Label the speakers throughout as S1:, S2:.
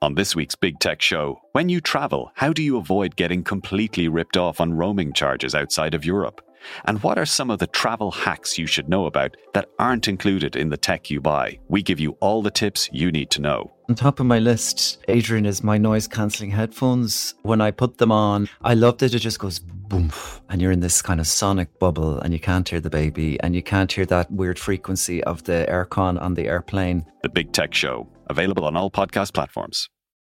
S1: On this week's Big Tech Show, when you travel, how do you avoid getting completely ripped off on roaming charges outside of Europe? And what are some of the travel hacks you should know about that aren't included in the tech you buy? We give you all the tips you need to know.
S2: On top of my list, Adrian, is my noise cancelling headphones. When I put them on, I love that it just goes boom, and you're in this kind of sonic bubble, and you can't hear the baby, and you can't hear that weird frequency of the aircon on the airplane.
S1: The Big Tech Show, available on all podcast platforms.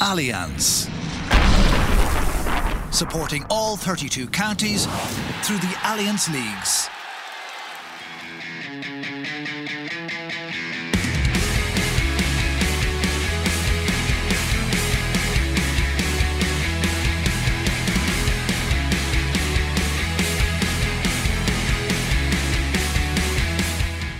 S3: Allianz. Supporting all 32 counties through the Allianz Leagues.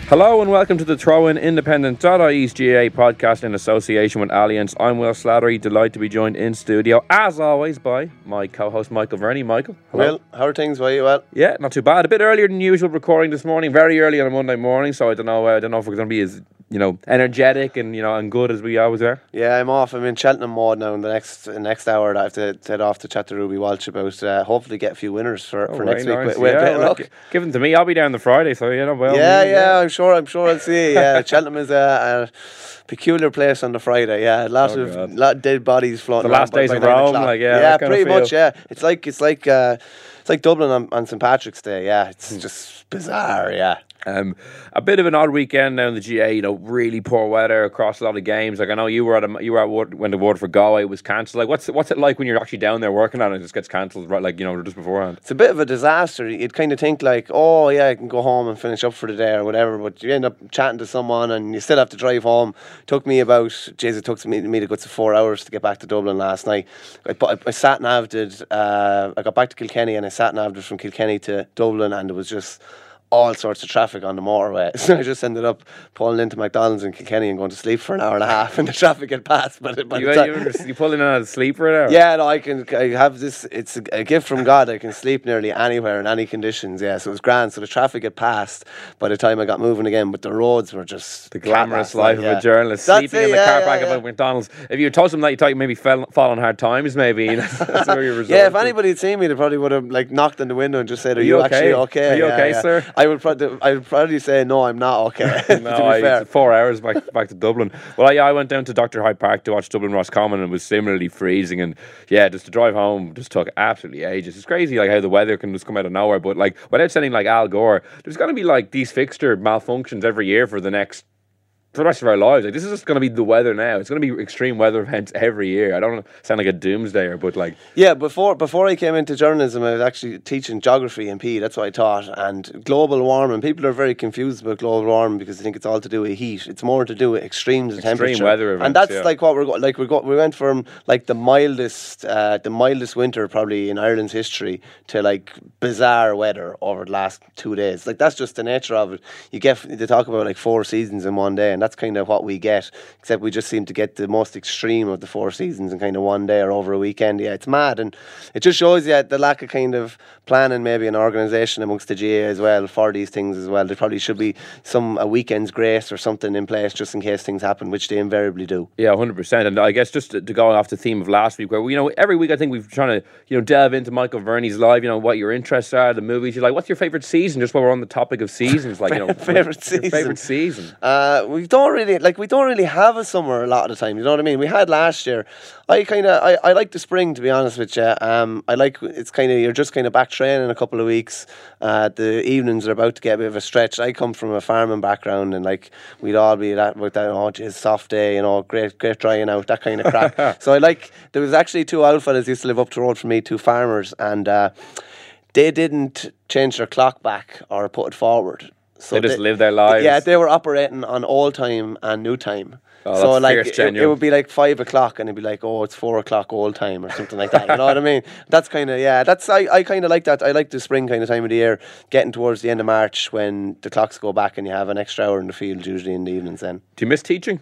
S4: Hello and welcome to the Throw In Independent.ie's GAA podcast in association with Allianz. I'm Will Slattery, delighted to be joined in studio, as always, by my co host Michael Verney. Michael, hello.
S5: Will, how are things? Why are you well?
S4: Yeah, not too bad. A bit earlier than usual recording this morning, very early on a Monday morning, so I don't know, uh, I don't know if we're going to be as you know, energetic and you know, and good as we always are.
S5: Yeah, I'm off. I'm in Cheltenham mode now. In the next the next hour, I have to head off to chat to Ruby Walsh about uh, hopefully get a few winners for,
S4: Oh,
S5: for next week.
S4: nice.
S5: With, with
S4: yeah,
S5: a bit of
S4: well,
S5: luck.
S4: Give them to me. I'll be down the Friday, so you know. Well,
S5: yeah, yeah, I'm sure. I'm sure I'll see. Yeah, Cheltenham is a, a peculiar place on the Friday. Yeah, a lot
S4: Oh,
S5: of lot of dead bodies floating.
S4: The last days of Rome, like, yeah,
S5: yeah, pretty much. Yeah, it's like it's like uh, it's like Dublin on, on St Patrick's Day. Yeah, it's
S4: Hmm.
S5: just bizarre. Yeah.
S4: Um, a bit of an odd weekend now in the GAA. You know, really poor weather across a lot of games. Like I know you were at a, you were at when the Ward for Galway was cancelled. Like what's what's it like when you're actually down there working on it and it just gets cancelled right like you know just beforehand?
S5: It's a bit of a disaster. You'd kind of think like, oh yeah, I can go home and finish up for the day or whatever, but you end up chatting to someone and you still have to drive home. took me about, jeez, it took me, me to go to four hours to get back to Dublin last night. I, I, I sat uh, I got back to Kilkenny and I sat naved from Kilkenny to Dublin and it was just all sorts of traffic on the motorway. So I just ended up pulling into McDonald's in Kilkenny and going to sleep for an hour and a half and the traffic had passed. But by
S4: You,
S5: the
S4: you,
S5: time,
S4: you pulling on a sleeper there?
S5: yeah, no, I can. I have this. It's a, a gift from God. I can sleep nearly anywhere in any conditions. Yeah, so it was grand. So the traffic had passed by the time I got moving again, but the roads were just
S4: The glamorous life
S5: yeah.
S4: of a journalist,
S5: That's
S4: sleeping
S5: it,
S4: in the
S5: yeah,
S4: car
S5: yeah,
S4: park
S5: yeah.
S4: of a McDonald's. If you told them that, you thought you maybe fell, fall on hard times, maybe. That's, that's where you
S5: Yeah, if anybody had seen me, they probably would have like knocked on the window and just said, "Are,
S4: you
S5: you,
S4: okay?
S5: actually okay?
S4: Are you
S5: Yeah,
S4: okay, sir?
S5: I would probably, I would probably say, "No, I'm not okay."
S4: No, I, four hours back back to Dublin. Well, yeah, I went down to Dr. Hyde Park to watch Dublin Roscommon, and it was similarly freezing. And yeah, just to drive home just took absolutely ages. It's crazy, like how the weather can just come out of nowhere. But like, without sounding like Al Gore, there's going to be like these fixture malfunctions every year for the next. For the rest of our lives, like this is just going to be the weather now. It's going to be extreme weather events every year. I don't sound like a doomsdayer, but like
S5: Yeah, before before I came into journalism, I was actually teaching geography in PE. That's what I taught. And global warming, people are very confused about global warming because they think it's all to do with heat. It's more to do with extremes of
S4: Extreme
S5: temperature.
S4: weather
S5: and that's
S4: yeah.
S5: like what we're go- like we got. We went from like the mildest uh, the mildest winter probably in Ireland's history to like bizarre weather over the last two days. Like that's just the nature of it. You get they talk about like four seasons in one day, and that's kind of what we get. Except we just seem to get the most extreme of the four seasons in kind of one day or over a weekend. Yeah, it's mad, and it just shows you the lack of kind of planning, maybe an organisation amongst the GAA as well for these things as well. There probably should be some a weekend's grace or something in place just in case things happen, which they invariably do.
S4: Yeah, hundred percent. And I guess just to, to go off the theme of last week, where you know every week I think we've trying to you know delve into Michael Verney's life, You know what your interests are, the movies you like. What's your favorite season? Just while we're on the topic of seasons, like you know,
S5: Favourite
S4: season. favorite
S5: season?
S4: season.
S5: Uh, we don't really like we don't really have a summer a lot of the time. You know what I mean? We had last year. I kind of I, I like the spring to be honest with you. Um, I like it's kind of you're just kind of back training a couple of weeks. Uh, the evenings are about to get a bit of a stretch. I come from a farming background and like we'd all be that with that oh geez, soft day, you know, great great drying out that kind of crap. so I like there was actually two old fellas used to live up the road from me, two farmers, and uh, they didn't change their clock back or put it forward. So
S4: they just live their lives.
S5: Yeah, they were operating on old time and new time.
S4: Oh,
S5: so like
S4: fierce,
S5: it, it would be like five o'clock and it'd be like, oh, it's four o'clock old time or something like that. You know what I mean? That's kind of yeah. That's I, I kind of like that. I like the spring kind of time of the year, getting towards the end of March when the clocks go back and you have an extra hour in the field usually in the evenings. Then
S4: Do you miss teaching?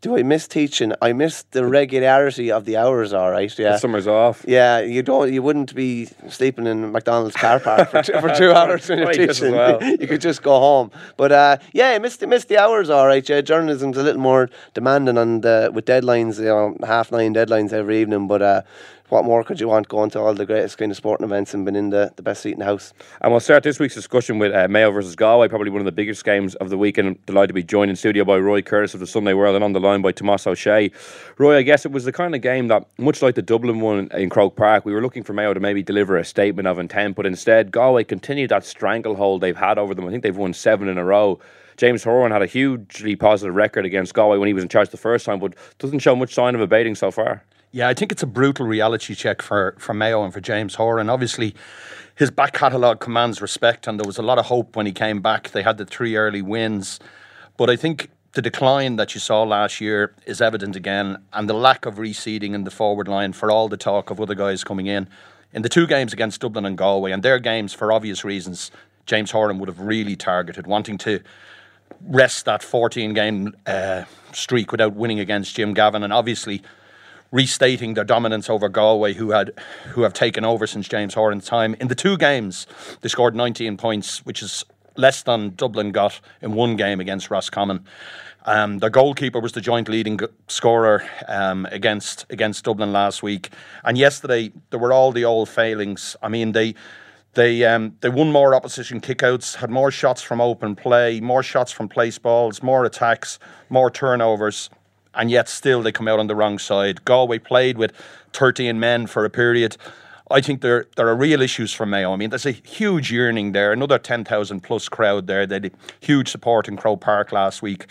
S5: Do I miss teaching? I miss the regularity of the hours. All right, yeah.
S4: The summer's off.
S5: Yeah, you don't. You wouldn't be sleeping in McDonald's car park for two, for two hours when you're
S4: Right, just as
S5: teaching.
S4: well.
S5: you could just go home. But uh, yeah, I missed missed the hours. All right, yeah. Journalism's a little more demanding on the with deadlines. You know, half nine deadlines every evening. But uh, what more could you want? Going to all the greatest kind of sporting events and been in the, the best seat in the house.
S4: And we'll start this week's discussion with uh, Mayo versus Galway, probably one of the biggest games of the weekend. I'm delighted to be joined in studio by Roy Curtis of the Sunday World and on the line by Tomas O'Shea. Roy, I guess it was the kind of game that, much like the Dublin one in Croke Park, we were looking for Mayo to maybe deliver a statement of intent, but instead Galway continued that stranglehold they've had over them. I think they've won seven in a row. James Horan had a hugely positive record against Galway when he was in charge the first time, but doesn't show much sign of abating so far.
S6: Yeah, I think it's a brutal reality check for, for Mayo and for James Horan. Obviously, his back catalogue commands respect, and there was a lot of hope when he came back. They had the three early wins. But I think the decline that you saw last year is evident again, and the lack of reseeding in the forward line for all the talk of other guys coming in. In the two games against Dublin and Galway, and their games for obvious reasons, James Horan would have really targeted, wanting to rest that 14 game uh, streak without winning against Jim Gavin, and obviously restating their dominance over Galway, who had who have taken over since James Horan's time. In the two games, they scored 19 points, which is less than Dublin got in one game against Roscommon. Um, their goalkeeper was the joint leading scorer um, against against Dublin last week, and yesterday there were all the old failings. I mean, they they um, they won more opposition kickouts, had more shots from open play, more shots from place balls, more attacks, more turnovers, and yet still they come out on the wrong side. Galway played with 13 men for a period. I think there there are real issues for Mayo. I mean, there's a huge yearning there. Another 10,000 plus crowd there. They had huge support in Croke Park last week.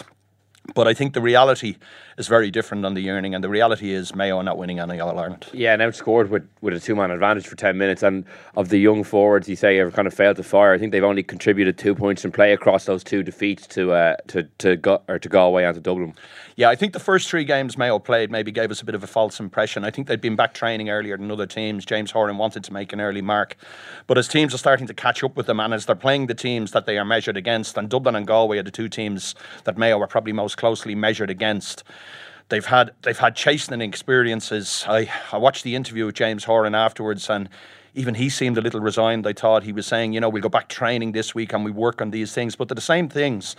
S6: But I think the reality is very different on the yearning, and the reality is Mayo not winning any All Ireland.
S4: Yeah, and outscored with, with a two man advantage for 10 minutes. And of the young forwards, you say, have kind of failed to fire. I think they've only contributed two points in play across those two defeats to uh, to to, Go- or to Galway and to Dublin.
S6: Yeah, I think the first three games Mayo played maybe gave us a bit of a false impression. I think they'd been back training earlier than other teams. James Horan wanted to make an early mark. But as teams are starting to catch up with them and as they're playing the teams that they are measured against, and Dublin and Galway are the two teams that Mayo are probably most closely measured against. They've had they've had chastening experiences. I, I watched the interview with James Horan afterwards and even he seemed a little resigned. I thought he was saying, you know, we'll go back training this week and we work on these things. But they're the same things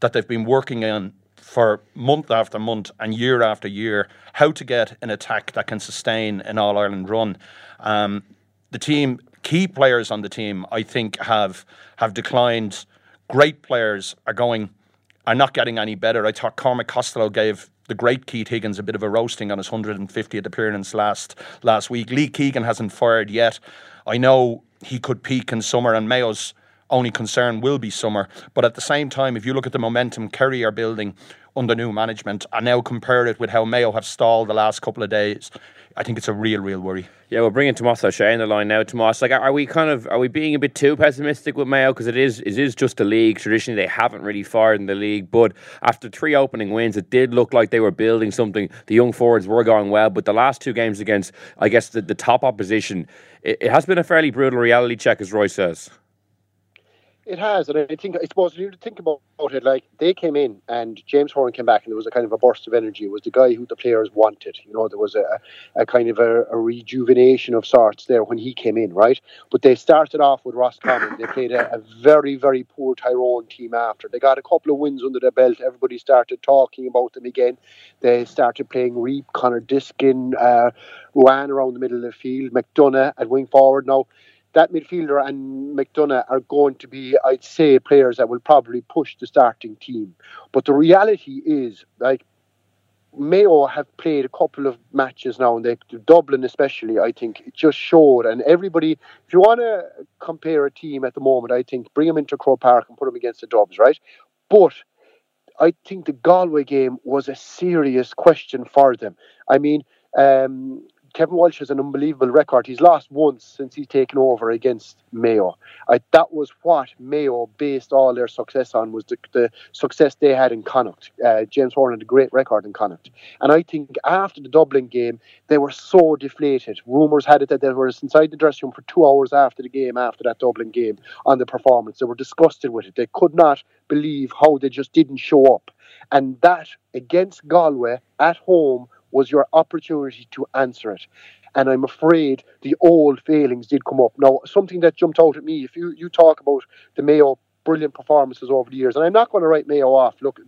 S6: that they've been working on for month after month and year after year how to get an attack that can sustain an All Ireland run. Um, the team, key players on the team, I think have have declined. Great players are going, are not getting any better. I thought Cormac Costello gave the great Keith Higgins a bit of a roasting on his 150th appearance last last week. Lee Keegan hasn't fired yet. I know he could peak in summer, and Mayo's only concern will be summer. But at the same time, if you look at the momentum Kerry are building under new management and now compare it with how Mayo have stalled the last couple of days, I think it's a real, real worry.
S4: Yeah, we're bringing Tomas O'Shea in the line now. Tomas, like, are we kind of are we being a bit too pessimistic with Mayo because it is it is just a league. Traditionally, they haven't really fired in the league, but after three opening wins, it did look like they were building something. The young forwards were going well, but the last two games against, I guess, the, the top opposition, it, it has been a fairly brutal reality check, as Roy says.
S7: It has, and I think I suppose if you think about it, like they came in and James Horan came back, and there was a kind of a burst of energy. It was the guy who the players wanted. You know, there was a, a kind of a, a rejuvenation of sorts there when he came in, right? But they started off with Roscommon. They played a, a very, very poor Tyrone team after. They got a couple of wins under their belt. Everybody started talking about them again. They started playing Reap, Conor Diskin, uh, Ruane around the middle of the field, McDonagh at wing forward. Now that midfielder and McDonagh are going to be, I'd say, players that will probably push the starting team. But the reality is, like, Mayo have played a couple of matches now, and they, Dublin especially, I think, it just showed. And everybody, if you want to compare a team at the moment, I think bring them into Croke Park and put them against the Dubs, right? But I think the Galway game was a serious question for them. I mean, um, Kevin Walsh has an unbelievable record. He's lost once since he's taken over against Mayo. I, that was what Mayo based all their success on was the, the success they had in Connacht. Uh, James Horan had a great record in Connacht, and I think after the Dublin game they were so deflated. Rumours had it that they were inside the dressing room for two hours after the game, after that Dublin game, on the performance. They were disgusted with it. They could not believe how they just didn't show up, and that against Galway at home was your opportunity to answer it. And I'm afraid the old failings did come up. Now, something that jumped out at me, if you, you talk about the Mayo brilliant performances over the years, and I'm not going to write Mayo off. Look,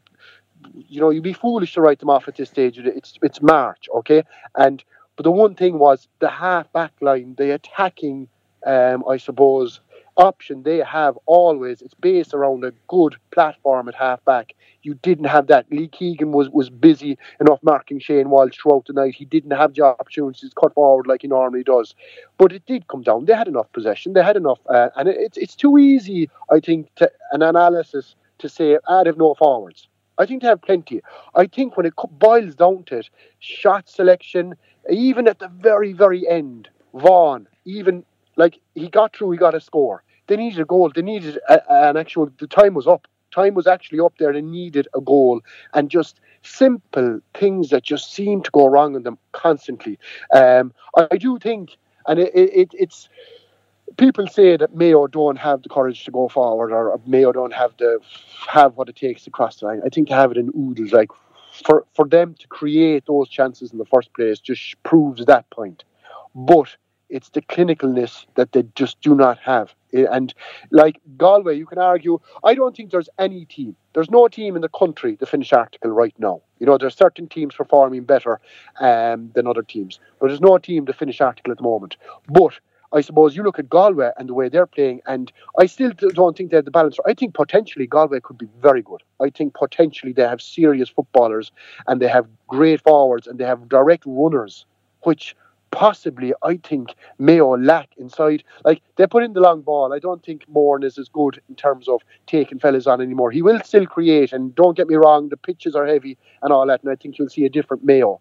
S7: you know, you'd be foolish to write them off at this stage. It's it's March, okay? And but the one thing was the half back line, the attacking, um, I suppose, option they have always. It's based around a good platform at half back. You didn't have that. Lee Keegan was, was busy enough marking Shane Walsh throughout the night. He didn't have the opportunities to cut forward like he normally does. But it did come down. They had enough possession. They had enough. Uh, and it, it's, it's too easy, I think, to, an analysis to say, ah, they've no forwards. I think they have plenty. I think when it boils down to it, shot selection, even at the very, very end, Vaughan, even like he got through, he got a score. They needed a goal. They needed a, an actual. The time was up. Time was actually up there. They needed a goal, and just simple things that just seem to go wrong in them constantly. Um, I, I, do think, and it, it, it's people say that Mayo don't have the courage to go forward, or Mayo don't have the have what it takes to cross the line. I think to have it in oodles, like for for them to create those chances in the first place, just proves that point. But it's the clinicalness that they just do not have. And like Galway, you can argue, I don't think there's any team, there's no team in the country, the Finnish article right now. You know, there's certain teams performing better um, than other teams, but there's no team, the Finnish article at the moment. But I suppose you look at Galway and the way they're playing, and I still don't think they have the balance. I think potentially Galway could be very good. I think potentially they have serious footballers and they have great forwards and they have direct runners, which possibly I think Mayo lack inside. Like they put in the long ball. I don't think Moran is as good in terms of taking fellas on anymore. He will still create, and don't get me wrong, the pitches are heavy and all that, and I think you'll see a different Mayo.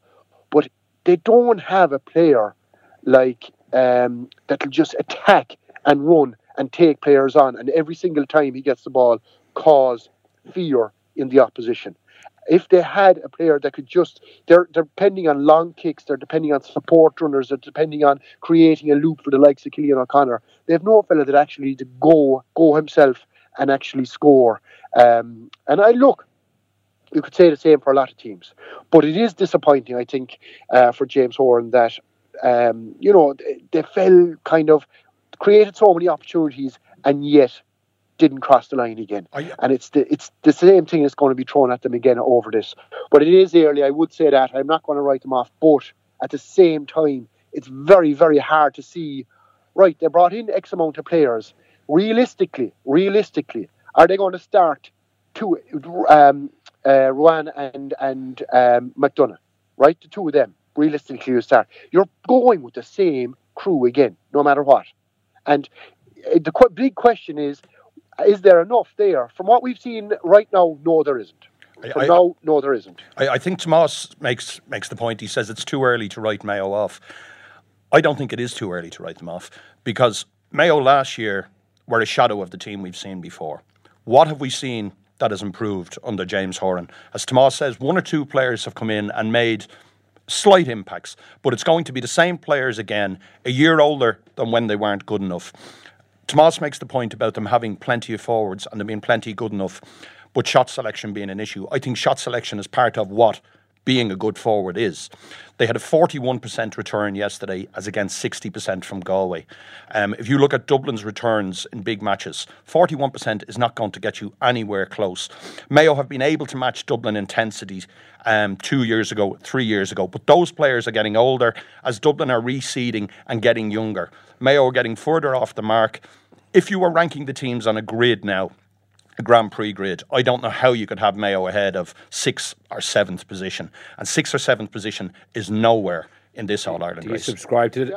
S7: But they don't have a player like um, that'll just attack and run and take players on, and every single time he gets the ball, cause fear in the opposition if they had a player that could just they're they're depending on long kicks, they're depending on support runners, they're depending on creating a loop for the likes of Cillian O'Connor. They have no fella that actually to go go himself and actually score. Um, and I look, you could say the same for a lot of teams, but it is disappointing, I think, uh, for James Horan that um, you know they, they fell kind of created so many opportunities and yet didn't cross the line again. You, and it's the it's the same thing that's going to be thrown at them again over this. But it is early, I would say that. I'm not going to write them off. But at the same time, it's very, very hard to see. Right, they brought in X amount of players. Realistically, realistically, are they going to start two um, uh, Ruane and and um, McDonagh? Right, the two of them. Realistically, you start. You're going with the same crew again, no matter what. And uh, the qu- big question is is there enough there? From what we've seen right now, no, there isn't. I, now, no, there isn't.
S6: I, I think Tomas makes makes the point. He says it's too early to write Mayo off. I don't think it is too early to write them off because Mayo last year were a shadow of the team we've seen before. What have we seen that has improved under James Horan? As Tomas says, one or two players have come in and made slight impacts, but it's going to be the same players again, a year older than when they weren't good enough. Tomas makes the point about them having plenty of forwards and them being plenty good enough, but shot selection being an issue. I think shot selection is part of what being a good forward is. They had a 41% return yesterday as against 60% from Galway. Um, if you look at Dublin's returns in big matches, 41% is not going to get you anywhere close. Mayo have been able to match Dublin intensity um, two years ago, three years ago, but those players are getting older as Dublin are reseeding and getting younger. Mayo are getting further off the mark if you were ranking the teams on a grid now, a Grand Prix grid, I don't know how you could have Mayo ahead of sixth or seventh position. And sixth or seventh position is nowhere in this All Ireland
S4: Do you subscribe to it?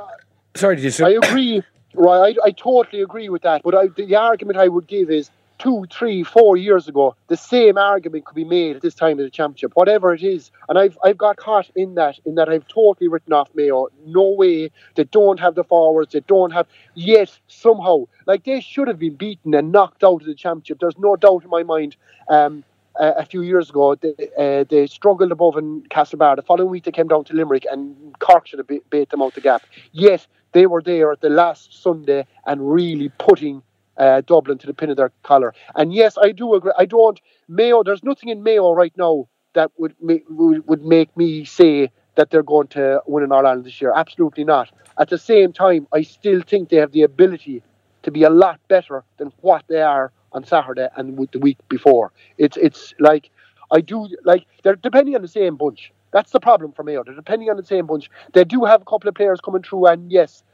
S4: Sorry, did you?
S7: I agree. Right, I, I totally agree with that. But I, the, the argument I would give is two, three, four years ago, the same argument could be made at this time of the championship, whatever it is. And I've I've got caught in that, in that I've totally written off Mayo. No way. They don't have the forwards. They don't have yet somehow. Like they should have been beaten and knocked out of the championship. There's no doubt in my mind. Um, uh, a few years ago, they, uh, they struggled above in Castlebar. The following week, they came down to Limerick, and Cork should have bait, them out the gap. Yet they were there at the last Sunday and really putting uh, Dublin to the pin of their collar. And yes, I do agree. I don't Mayo. There's nothing in Mayo right now that would make, would make me say that they're going to win All Ireland this year. Absolutely not. At the same time, I still think they have the ability to be a lot better than what they are on Saturday and the week before. It's it's like I do like they're depending on the same bunch. That's the problem for Mayo. They're depending on the same bunch. They do have a couple of players coming through, and yes,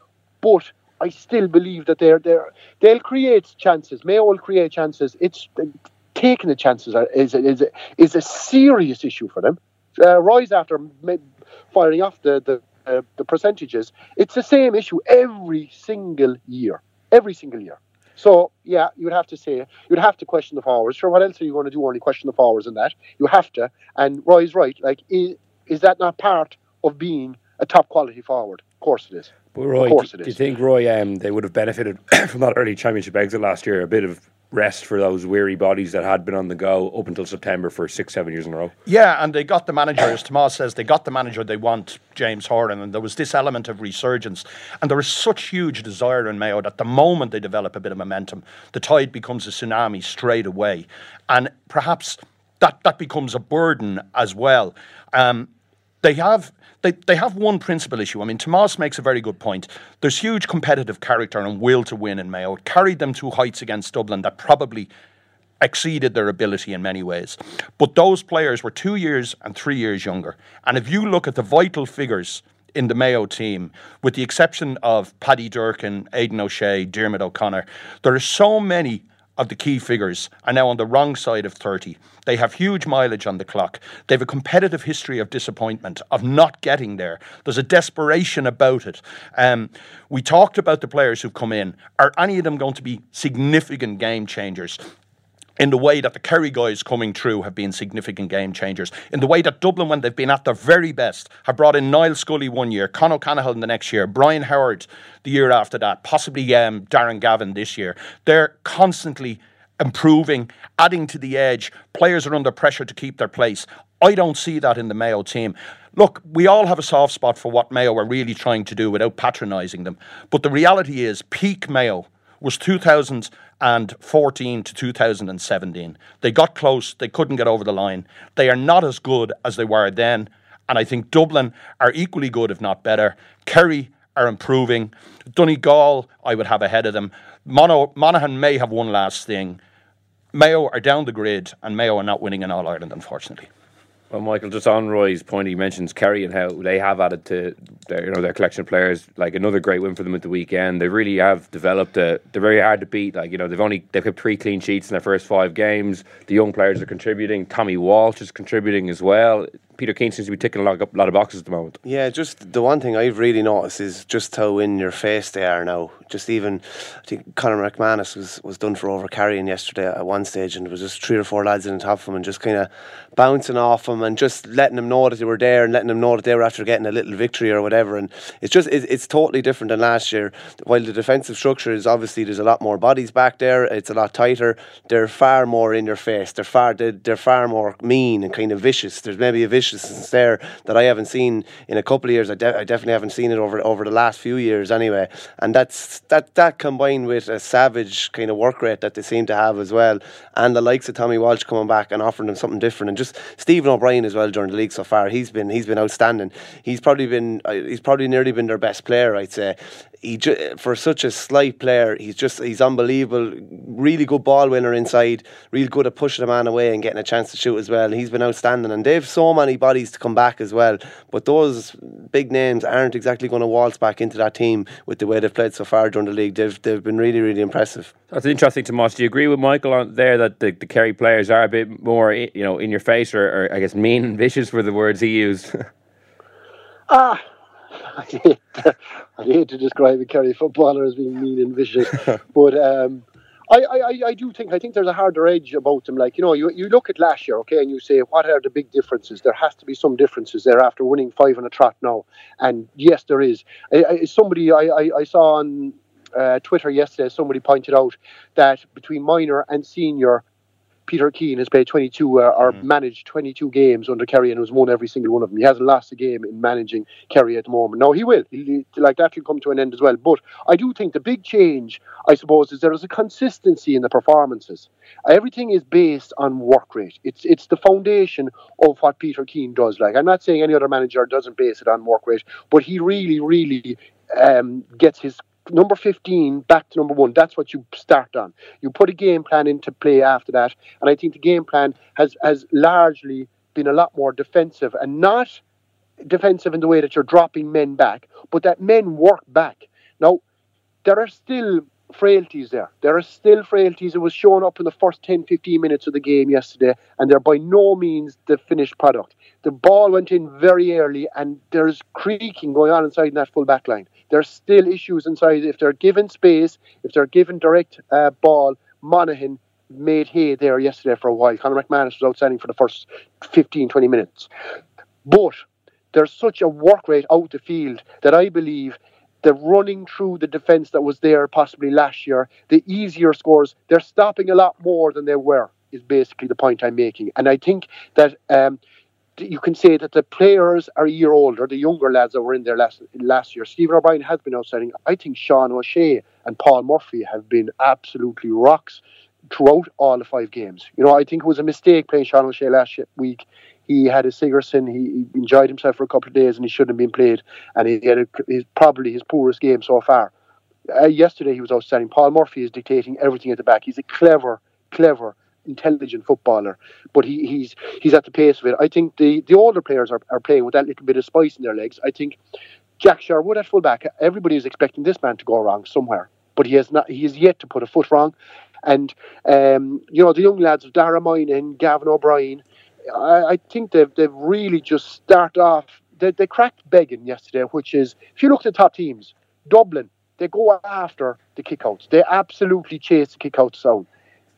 S7: but I still believe that they're they're they'll create chances. Mayo create chances. It's taking the chances is is is a serious issue for them. Uh, Roy's after firing off the the, uh, the percentages. It's the same issue every single year. Every single year. So yeah, you would have to say you'd have to question the forwards. Sure, what else are you going to do? Only question the forwards in that. You have to. And Roy's right. Like, is, is that not part of being a top quality forward? Of course it is.
S4: But Roy, do, do, you think Roy, um, they would have benefited from that early championship exit last year? A bit of rest for those weary bodies that had been on the go up until September for six, seven years in a row.
S6: Yeah, and they got the manager, as Tomas says, they got the manager they want, James Horan, and there was this element of resurgence. And there is such huge desire in Mayo that the moment they develop a bit of momentum, the tide becomes a tsunami straight away. And perhaps that, that becomes a burden as well. Um, they have they, they have one principal issue. I mean, Tomas makes a very good point. There's huge competitive character and will to win in Mayo. It carried them to heights against Dublin that probably exceeded their ability in many ways. But those players were two years and three years younger. And if you look at the vital figures in the Mayo team, with the exception of Paddy Durcan, Aidan O'Shea, Diarmuid O'Connor, there are so many of the key figures are now on the wrong side of 30. They have huge mileage on the clock. They have a competitive history of disappointment, of not getting there. There's a desperation about it. Um, we talked about the players who've come in. Are any of them going to be significant game changers? In the way that the Kerry guys coming through have been significant game changers. In the way that Dublin, when they've been at their very best, have brought in Niall Scully one year, Con O'Callaghan the next year, Brian Howard the year after that, possibly um, Darren Gavin this year. They're constantly improving, adding to the edge. Players are under pressure to keep their place. I don't see that in the Mayo team. Look, we all have a soft spot for what Mayo are really trying to do without patronising them. But the reality is, peak Mayo was 2014 to 2017. They got close, they couldn't get over the line. They are not as good as they were then. And I think Dublin are equally good, if not better. Kerry are improving. Donegal, I would have ahead of them. Mono, Monaghan may have one last thing. Mayo are down the grid, and Mayo are not winning in All Ireland, unfortunately.
S4: Well, Michael, just on Roy's point, he mentions Kerry and how they have added to their, you know, their collection of players. Like another great win for them at the weekend. They really have developed. A, they're very hard to beat. Like you know, they've only they've kept three clean sheets in their first five games. The young players are contributing. Tommy Walsh is contributing as well. Peter Keane seems to be ticking a lot, a lot of boxes at the moment.
S5: Yeah, just the one thing I've really noticed is just how in your face they are now. Just even, I think Conor McManus was, was done for over carrying yesterday at one stage, and it was just three or four lads in the top of him and just kind of bouncing off him and just letting them know that they were there and letting them know that they were after getting a little victory or whatever. And it's just it's, it's totally different than last year. While the defensive structure is obviously there's a lot more bodies back there, it's a lot tighter. They're far more in your face. They're far they're far more mean and kind of vicious. There's maybe a vicious viciousness there that I haven't seen in a couple of years. I, de- I definitely haven't seen it over over the last few years anyway. And that's that that combined with a savage kind of work rate that they seem to have as well, and the likes of Tommy Walsh coming back and offering them something different, and just Stephen O'Brien as well during the league so far. He's been he's been outstanding. He's probably been uh, he's probably nearly been their best player. I'd say he ju- for such a slight player, he's just he's unbelievable. Really good ball winner inside. really good at pushing a man away and getting a chance to shoot as well. He's been outstanding, and they've so many bodies to come back as well. But those big names aren't exactly going to waltz back into that team with the way they've played so far during the league. They've they've been really really impressive.
S4: That's interesting, Tomas. Do you agree with Michael on there that the, the Kerry players are a bit more you know in your face or, or I guess mean and vicious were the words he used?
S7: ah. I hate, I hate to describe a Kerry footballer as being mean and vicious, but um, I, I, I do think I think there's a harder edge about them. Like you know, you, you look at last year, okay, and you say what are the big differences? There has to be some differences there after winning five on a trot now, and yes, there is. I, I, somebody I, I, I saw on uh, Twitter yesterday, somebody pointed out that between minor and senior, Peter Keane has played 22 uh, or mm. managed 22 games under Kerry and has won every single one of them. He hasn't lost a game in managing Kerry at the moment. Now he will, he, like that will come to an end as well. But I do think the big change, I suppose, is there is a consistency in the performances. Everything is based on work rate. It's it's the foundation of what Peter Keane does. Like I'm not saying any other manager doesn't base it on work rate, but he really, really um, gets his number 15 back to number one. That's what you start on. You put a game plan into play after that. And I think the game plan has, has largely been a lot more defensive and not defensive in the way that you're dropping men back, but that men work back. Now, there are still frailties there. There are still frailties. It was shown up in the first 10 15 minutes of the game yesterday, and they're by no means the finished product. The ball went in very early, and there's creaking going on inside that full back line. There's still issues inside. If they're given space, if they're given direct uh, ball, Monaghan made hay there yesterday for a while. Conor McManus was outstanding for the first 15, 20 minutes. But there's such a work rate out the field that I believe the running through the defence that was there possibly last year, the easier scores, they're stopping a lot more than they were, is basically the point I'm making. And I think that um, you can say that the players are a year older, the younger lads that were in there last last year. Stephen O'Brien has been outstanding. I think Sean O'Shea and Paul Murphy have been absolutely rocks throughout all the five games. You know, I think it was a mistake playing Sean O'Shea last week. He had a Sigerson. He, he enjoyed himself for a couple of days, and he shouldn't have been played. And he had a, his, probably his poorest game so far. Uh, yesterday he was outstanding. Paul Murphy is dictating everything at the back. He's a clever, clever intelligent footballer, but he, he's he's at the pace of it. I think the, the older players are, are playing with that little bit of spice in their legs. I think Jack Sherwood at fullback, everybody is expecting this man to go wrong somewhere, but he has not. He has yet to put a foot wrong. And um, you know the young lads of Dara and Gavin O'Brien, I, I, think they've they've really just started off. They, they cracked Beggan yesterday, which is if you look at the top teams, Dublin, they go after the kickouts. They absolutely chase the kickouts out.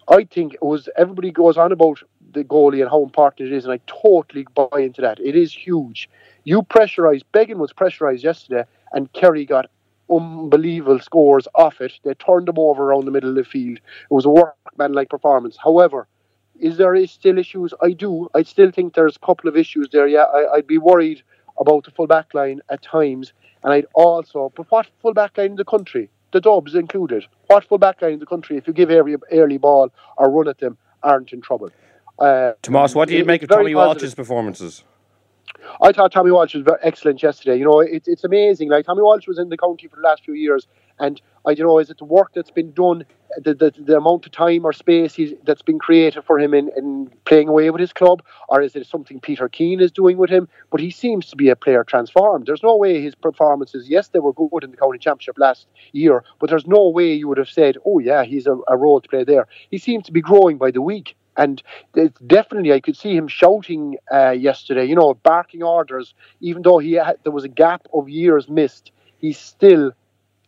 S7: I think it was everybody goes on about the goalie and how important it is, and I totally buy into that. It is huge. You pressurise. Beggan was pressurised yesterday, and Kerry got unbelievable scores off it. They turned them over around the middle of the field. It was a workman-like performance. However, is there still issues? I do. I still think there's a couple of issues there. Yeah, I, would be worried about the full back line at times, and I'd also. But what full back line in the country? the Dubs included. What full back line in the country, if you give every early ball or run at them, aren't in trouble.
S4: Uh, Tomas, what do you make of Tommy Walsh's performances?
S7: I thought Tommy Walsh was excellent yesterday. You know, it, it's amazing. Like Tommy Walsh was in the county for the last few years, and I don't know, is it the work that's been done, the the, the amount of time or space that's been created for him in, in playing away with his club, or is it something Peter Keane is doing with him? But he seems to be a player transformed. There's no way his performances, yes, they were good in the county championship last year, but there's no way you would have said, oh yeah, he's a, a role to play there. He seems to be growing by the week. And definitely, I could see him shouting uh, yesterday, you know, barking orders, even though he had, there was a gap of years missed. He's still,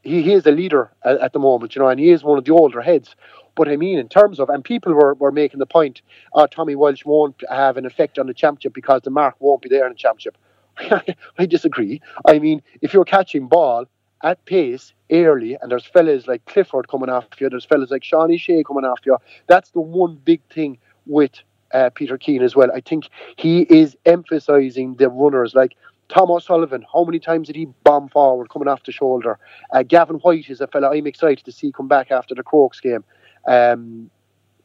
S7: he, he is a leader at, at, the moment, you know, and he is one of the older heads. But I mean, in terms of, and people were, were making the point, uh, Tommy Walsh won't have an effect on the championship because the mark won't be there in the championship. I disagree. I mean, if you're catching ball at pace early, and there's fellas like Clifford coming after you, there's fellas like Sean Shea coming after you. That's the one big thing with uh, Peter Keane as well. I think he is emphasising the runners like Tom O'Sullivan. How many times did he bomb forward coming off the shoulder? Uh, Gavin White is a fella I'm excited to see come back after the Crokes game. Um,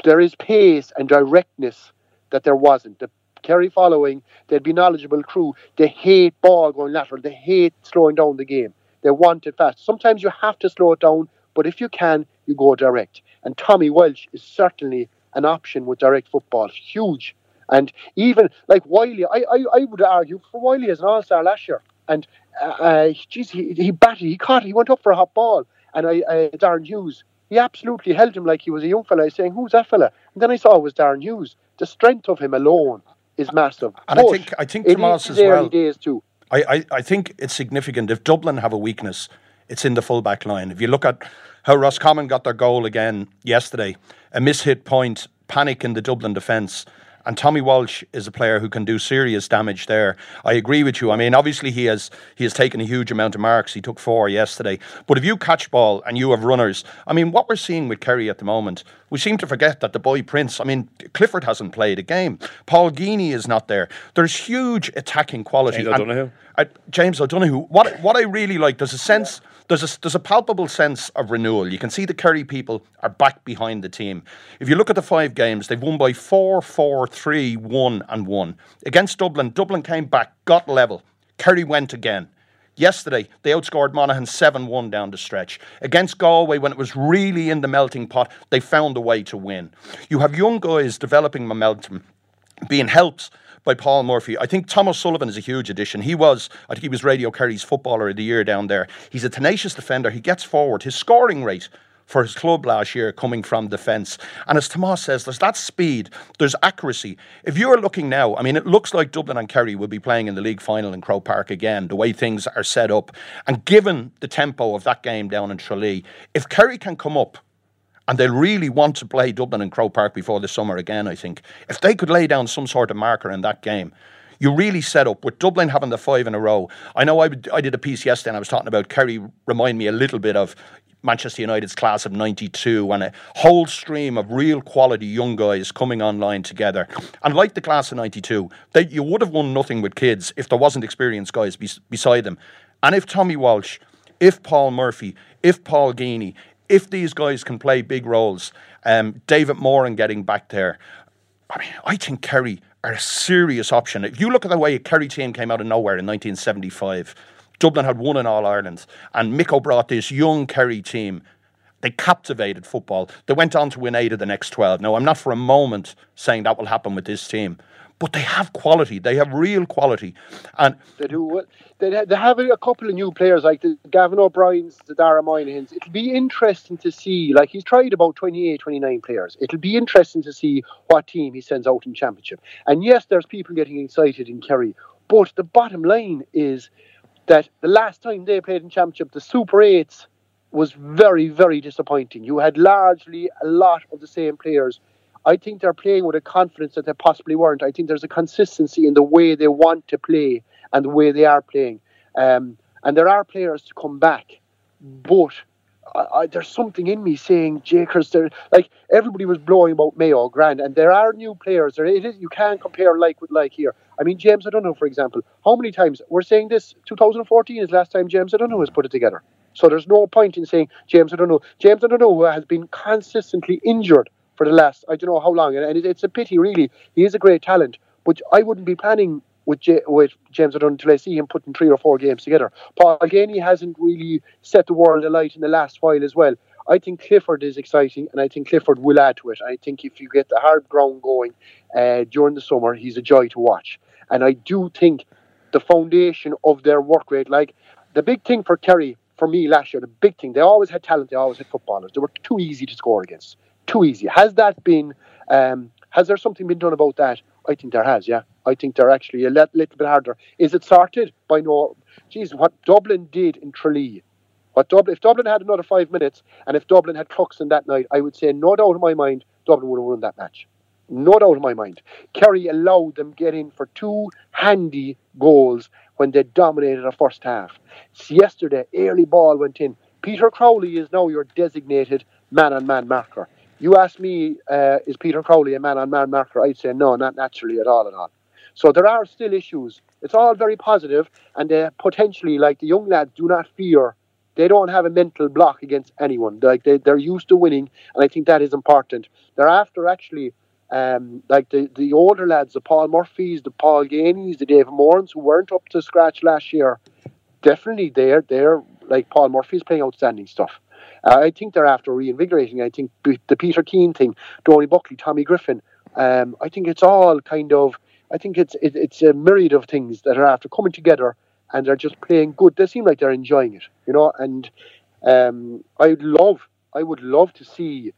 S7: there is pace and directness that there wasn't. The Kerry following, they'd be knowledgeable crew. They hate ball going lateral. They hate slowing down the game. They want it fast. Sometimes you have to slow it down, but if you can, you go direct. And Tommy Walsh is certainly an option with direct football. Huge. And even like Wiley, I, I, I would argue for Wiley as an all star last year. And uh, uh, geez, he, he batted, he caught, he went up for a hot ball. And I, uh, Darren Hughes, he absolutely held him like he was a young fella, saying, Who's that fella? And then I saw it was Darren Hughes. The strength of him alone is massive.
S6: And but I think I think Tomas as well.
S7: Days too.
S6: I, I, I think it's significant. If Dublin have a weakness, it's in the full back line. If you look at how Roscommon got their goal again yesterday. A mishit point, panic in the Dublin defence. And Tommy Walsh is a player who can do serious damage there. I agree with you. I mean, obviously he has he has taken a huge amount of marks. He took four yesterday. But if you catch ball and you have runners, I mean, what we're seeing with Kerry at the moment, we seem to forget that the boy Prince. I mean, Clifford hasn't played a game. Paul Geaney is not there. There's huge attacking quality.
S4: James O'Donoghue.
S6: Uh, James O'Donoghue. What what I really like, there's a sense there's a, there's a palpable sense of renewal. You can see the Kerry people are back behind the team. If you look at the five games, they've won by 4 4 3 1 and 1. Against Dublin, Dublin came back, got level. Kerry went again. Yesterday, they outscored Monaghan 7 1 down the stretch. Against Galway, when it was really in the melting pot, they found a way to win. You have young guys developing momentum, being helped by Paul Murphy. I think Thomas Sullivan is a huge addition. He was, I think he was Radio Kerry's footballer of the year down there. He's a tenacious defender. He gets forward. His scoring rate for his club last year coming from defence. And as Tomas says, there's that speed, there's accuracy. If you're looking now, I mean, it looks like Dublin and Kerry will be playing in the league final in Croke Park again, the way things are set up. And given the tempo of that game down in Tralee, if Kerry can come up and they'll really want to play Dublin and Croke Park before the summer again, I think. If they could lay down some sort of marker in that game, you really set up with Dublin having the five in a row. I know I, I did a piece yesterday and I was talking about Kerry remind me a little bit of Manchester United's class of 92 and a whole stream of real quality young guys coming online together. And like the class of 92, they, you would have won nothing with kids if there wasn't experienced guys beside them. And if Tommy Walsh, if Paul Murphy, if Paul Geaney, if these guys can play big roles, um, David Moran getting back there, I mean, I think Kerry are a serious option. If you look at the way a Kerry team came out of nowhere in 1975, Dublin had won in All Ireland, and Micko brought this young Kerry team. They captivated football. They went on to win eight of the next 12. Now, I'm not for a moment saying that will happen with this team, but they have quality. They have real quality, and
S7: they do. They they have a couple of new players like the Gavin O'Brien's, the Dara Moynihan's. It'll be interesting to see. Like he's tried about 28, 29 players. It'll be interesting to see what team he sends out in championship. And yes, there's people getting excited in Kerry, but the bottom line is that the last time they played in championship, the Super Eights was very, very disappointing. You had largely a lot of the same players I think they're playing with a confidence that they possibly weren't. I think there's a consistency in the way they want to play and the way they are playing. Um, and there are players to come back, but I, I, there's something in me saying Jakers. Like everybody was blowing about Mayo, Grand, and there are new players. There, it is you can't compare like with like here. I mean, James O'Donoghue, for example. How many times we're saying this? 2014 is last time James O'Donoghue has put it together. So there's no point in saying James O'Donoghue. James O'Donoghue has been consistently injured for the last I don't know how long, and it's a pity really. He is a great talent, but I wouldn't be planning with, J- with James O'Donoghue until I see him putting three or four games together. Paul Geaney hasn't really set the world alight in the last while as well. I think Clifford is exciting, and I think Clifford will add to it. I think if you get the hard ground going uh, during the summer, he's a joy to watch. And I do think the foundation of their work rate, like the big thing for Kerry, for me last year, the big thing, they always had talent, they always had footballers. They were too easy to score against too easy. Has that been? Um, has there something been done about that? I think there has. Yeah, I think they're actually a little bit harder. Is it sorted by no? Geez, what Dublin did in Tralee. What Dublin, if Dublin had another five minutes, and if Dublin had Cluxton that night, I would say no doubt in my mind Dublin would have won that match. No doubt in my mind. Kerry allowed them get in for two handy goals when they dominated the first half. yesterday, early ball went in. Peter Crowley is now your designated man-on-man marker. You ask me, uh, is Peter Crowley a man on man marker? I'd say no, not naturally at all at all. So there are still issues. It's all very positive, and they potentially, like the young lads, do not fear. They don't have a mental block against anyone. Like they, they're used to winning, and I think that is important. They're after actually, um, like the, the older lads, the Paul Murphys, the Paul Geaneys, the David Morans, who weren't up to scratch last year. Definitely, they're they're like Paul Murphy's playing outstanding stuff. Uh, I think they're after reinvigorating. I think the Peter Keane thing, Donie Buckley, Tommy Griffin. Um, I think it's all kind of. I think it's it, it's a myriad of things that are after coming together and they're just playing good. They seem like they're enjoying it, you know. And um, I love, I would love to see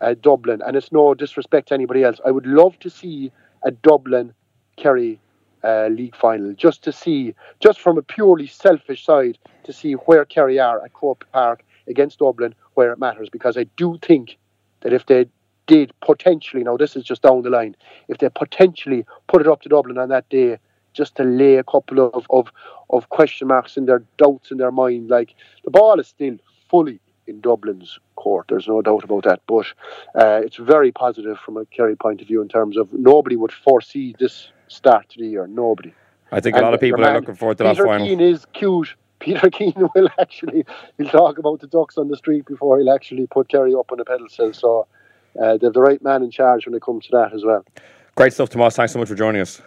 S7: uh, Dublin, and it's no disrespect to anybody else. I would love to see a Dublin Kerry uh, league final, just to see, just from a purely selfish side, to see where Kerry are at Croke Park against Dublin, where it matters because I do think that if they did potentially, now this is just down the line, if they potentially put it up to Dublin on that day just to lay a couple of, of, of question marks in their doubts in their mind, like the ball is still fully in Dublin's court. There's no doubt about that. But uh, it's very positive from a Kerry point of view in terms of nobody would foresee this start to the year. Nobody.
S4: I think and a lot of people are looking forward to
S7: Peter
S4: that final.
S7: Keane is cute. Peter Keane will actually he'll talk about the ducks on the street before he'll actually put Kerry up on a pedestal. So uh, they're the right man in charge when it comes to that as well.
S4: Great stuff, Tomas. Thanks so much for joining us.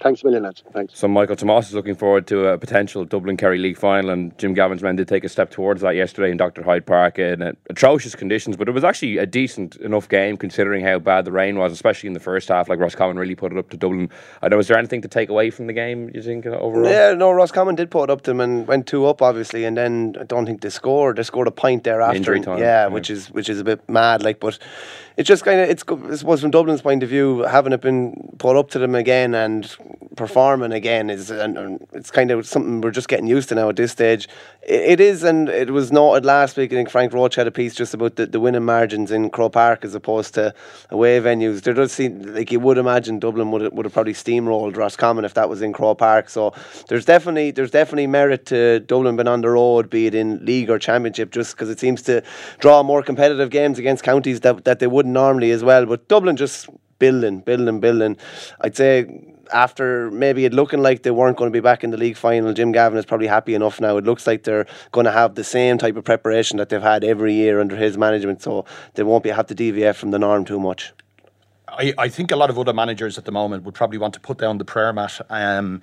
S7: Thanks a million, lads. Thanks.
S4: So Michael Tomas is looking forward to a potential Dublin Kerry League final, and Jim Gavin's men did take a step towards that yesterday in Dr Hyde Park in uh, atrocious conditions, but it was actually a decent enough game considering how bad the rain was, especially in the first half. Like Ross Roscommon really put it up to Dublin. I know. Was there anything to take away from the game? You think uh, overall?
S5: Yeah, no. Ross Roscommon did put it up to them and went two up, obviously, and then I don't think they scored. They scored a point thereafter.
S4: Injury time.
S5: Yeah, yeah, which is which is a bit mad. Like, but it's just kind of it's I suppose from Dublin's point of view, having it been put up to them again and performing again is and, and it's kind of something we're just getting used to now at this stage. It, it is, and it was noted last week. I think Frank Roche had a piece just about the, the winning margins in Croke Park as opposed to away venues. There does seem like you would imagine Dublin would have, would have probably steamrolled Roscommon if that was in Croke Park. So there's definitely there's definitely merit to Dublin being on the road, be it in league or championship, just because it seems to draw more competitive games against counties that that they wouldn't normally as well. But Dublin just building, building, building. I'd say after maybe it looking like they weren't going to be back in the league final, Jim Gavin is probably happy enough now. It looks like they're going to have the same type of preparation that they've had every year under his management, so they won't be have to deviate from the norm too much.
S6: I, I think a lot of other managers at the moment would probably want to put down the prayer mat. Um,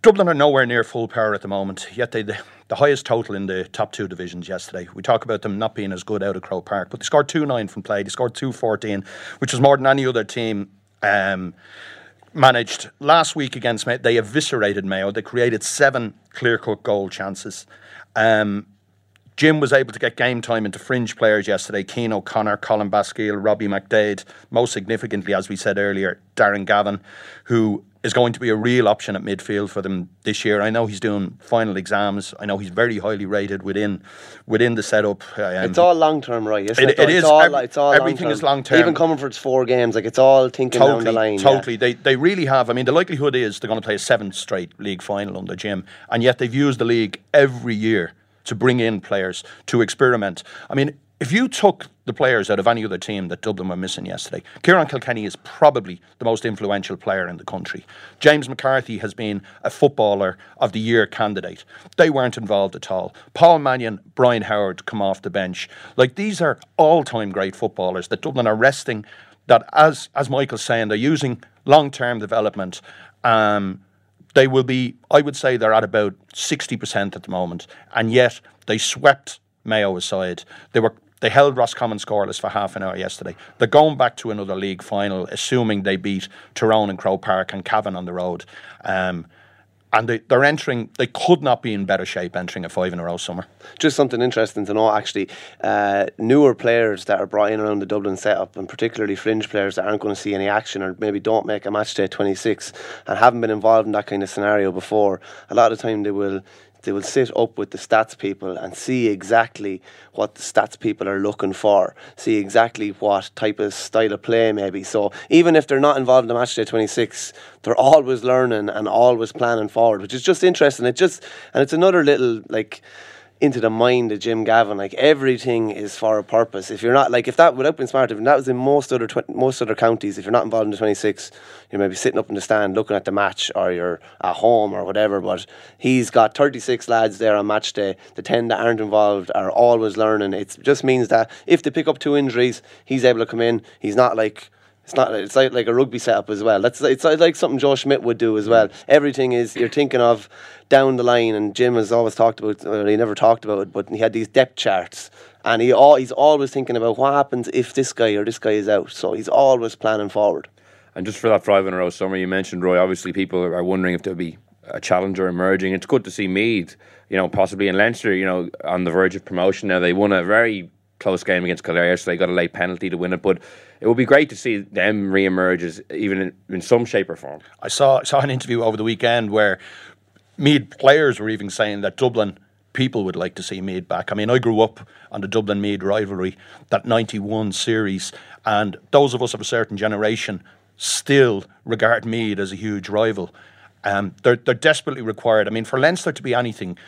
S6: Dublin are nowhere near full power at the moment, yet they the, the, highest total in the top two divisions yesterday. We talk about them not being as good out of Croke Park, but they scored 2 9 from play. They scored 2 14, which was more than any other team. Um, managed last week against Mayo. They eviscerated Mayo. They created seven clear cut goal chances. Um, Jim was able to get game time into fringe players yesterday. Cian O'Connor, Colin Basquel, Robbie McDaid, most significantly, as we said earlier, Darren Gavin, who is going to be a real option at midfield for them this year. I know he's doing final exams. I know he's very highly rated within within the setup.
S5: Um, it's all long term, right? Isn't
S6: it,
S5: it,
S6: it is.
S5: It's all,
S6: every,
S5: it's all
S6: everything
S5: long-term.
S6: is long term.
S5: Even coming for its four games, like it's all thinking
S6: totally,
S5: down the line.
S6: Totally,
S5: yeah.
S6: they they really have. I mean, the likelihood is they're going to play a seventh straight league final under Jim, and yet they've used the league every year to bring in players to experiment. I mean, if you took the players out of any other team that Dublin were missing yesterday, Ciarán Kilkenny is probably the most influential player in the country. James McCarthy has been a footballer of the year candidate. They weren't involved at all. Paul Mannion, Brian Howard come off the bench. Like these are all-time great footballers that Dublin are resting. That as as Michael's saying, they're using long-term development. Um, they will be, I would say, they're at about sixty percent at the moment, and yet they swept Mayo aside. They were they held Roscommon scoreless for half an hour yesterday. They're going back to another league final, assuming they beat Tyrone and Croke Park and Cavan on the road. Um, and they, are entering, they could not be in better shape entering a five in a row summer.
S5: Just something interesting to know, actually. Uh, newer players that are brought in around the Dublin setup, and particularly fringe players that aren't going to see any action or maybe don't make a match day 26 and haven't been involved in that kind of scenario before, a lot of the time they will they will sit up with the stats people and see exactly what the stats people are looking for, see exactly what type of style of play maybe. So even if they're not involved in the match day 26, they're always learning and always planning forward, which is just interesting. It just and it's another little like into the mind of Jim Gavin. Like everything is for a purpose. If you're not like if that without being smart, if that was in most other tw- most other counties, if you're not involved in the 26, you're maybe sitting up in the stand looking at the match, or you're at home or whatever. But he's got 36 lads there on match day. The 10 that aren't involved are always learning. It just means that if they pick up two injuries, he's able to come in. He's not like it's not. It's like, like a rugby setup as well. That's it's like something Joe Schmidt would do as well. Everything is you're thinking of down the line, and Jim has always talked about. Well, he never talked about it, but he had these depth charts, and he all, he's always thinking about what happens if this guy or this guy is out. So he's always planning forward.
S4: And just for that five in a row summer, you mentioned Roy. Obviously, people are wondering if there'll be a challenger emerging. It's good to see Meath, you know, possibly in Leinster, you know, on the verge of promotion. Now they won a very close game against Kildare, so they got a late penalty to win it. But it would be great to see them re-emerge as even in, in some shape or form.
S6: I saw saw an interview over the weekend where Meath players were even saying that Dublin people would like to see Meath back. I mean, I grew up on the Dublin Meath rivalry, that 91 series, and those of us of a certain generation still regard Meath as a huge rival. Um, they're, they're desperately required. I mean, for Leinster to be anything,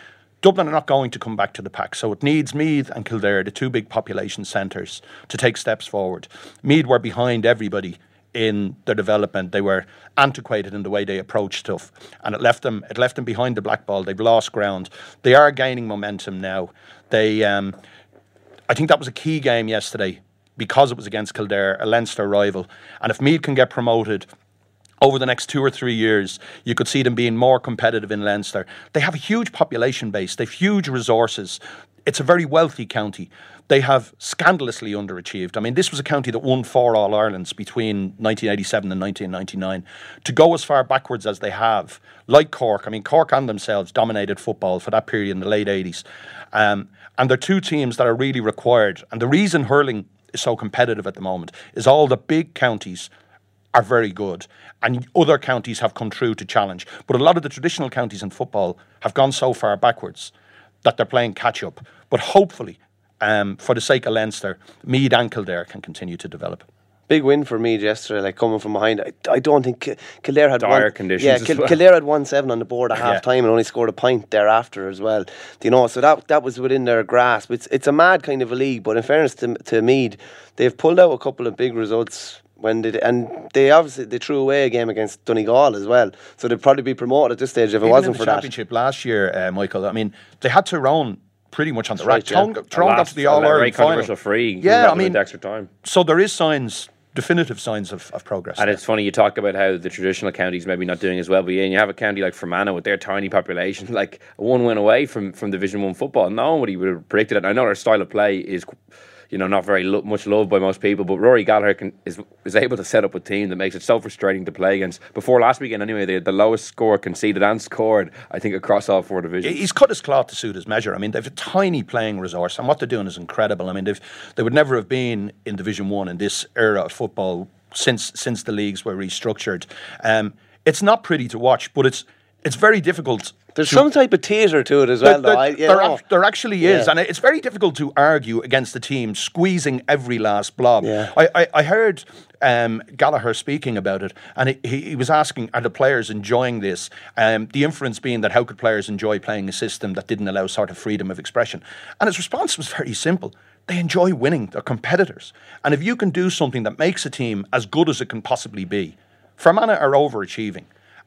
S6: Dublin are not going to come back to the pack, so it needs Meath and Kildare, the two big population centres, to take steps forward. Meath were behind everybody in their development. They were antiquated in the way they approached stuff, and it left them it left them behind the black ball. They've lost ground. They are gaining momentum now. They, um, I think that was a key game yesterday because it was against Kildare, a Leinster rival, and if Meath can get promoted over the next two or three years, you could see them being more competitive in Leinster. They have a huge population base, they've huge resources. It's a very wealthy county. They have scandalously underachieved. I mean, this was a county that won four All Irelands between 1987 and 1999. To go as far backwards as they have, like Cork, I mean, Cork and themselves dominated football for that period in the late 80s. Um, and they're two teams that are really required. And the reason hurling is so competitive at the moment is all the big counties are very good, and other counties have come through to challenge. But a lot of the traditional counties in football have gone so far backwards that they're playing catch up. But hopefully, um, for the sake of Leinster, Meath and Kildare can continue to develop.
S5: Big win for me yesterday, like coming from behind. I, I don't think Kildare had
S4: dire
S5: one,
S4: conditions.
S5: Yeah,
S4: as
S5: Kil-
S4: well.
S5: Kildare had one seven on the board at half
S6: Yeah.
S5: time and only scored a point thereafter as well. Do you know? So that that was within their grasp. It's it's a mad kind of a league, but in fairness to to Meath, they've pulled out a couple of big results when they and they obviously they threw away a game against Donegal as well. So they'd probably be promoted at this stage if it wasn't
S6: in
S5: for
S6: the
S5: that.
S6: championship last year, uh, Michael. I mean, they had Tyrone pretty much on the
S5: That's
S6: rack.
S5: right, yeah.
S6: Tyrone, got- Tyrone got to the All
S4: a very
S6: Ireland final.
S4: free.
S6: Yeah, I mean-
S4: extra time.
S6: So there is signs, definitive signs of, of progress.
S4: And
S6: there.
S4: it's funny you talk about how the traditional counties maybe not doing as well, but yeah, and you have a county like Fermanagh with their tiny population, like one win away from from Division One football. Nobody would have predicted it. I know their style of play is, you know, not very lo- much loved by most people, but Rory Gallagher can, is is able to set up a team that makes it so frustrating to play against. Before last weekend, anyway, they had the lowest score conceded and scored, I think, across all four divisions.
S6: He's cut his cloth to suit his measure. I mean, they've a tiny playing resource, and what they're doing is incredible. I mean, they've they would never have been in Division One in this era of football since since the leagues were restructured. Um, it's not pretty to watch, but it's it's very difficult.
S5: There's
S6: to-
S5: some type of theatre to it as well,
S6: there,
S5: though.
S6: There- there there actually is,
S5: Yeah.
S6: and it's very difficult to argue against the team squeezing every last blob.
S5: Yeah.
S6: I, I, I heard um, Gallagher speaking about it, and he- he, he was asking, "Are the players enjoying this?" Um, the inference being that how could players enjoy playing a system that didn't allow sort of freedom of expression? And his response was very simple. They enjoy winning. They're competitors, and if you can do something that makes a team as good as it can possibly be, Fermanagh are overachieving.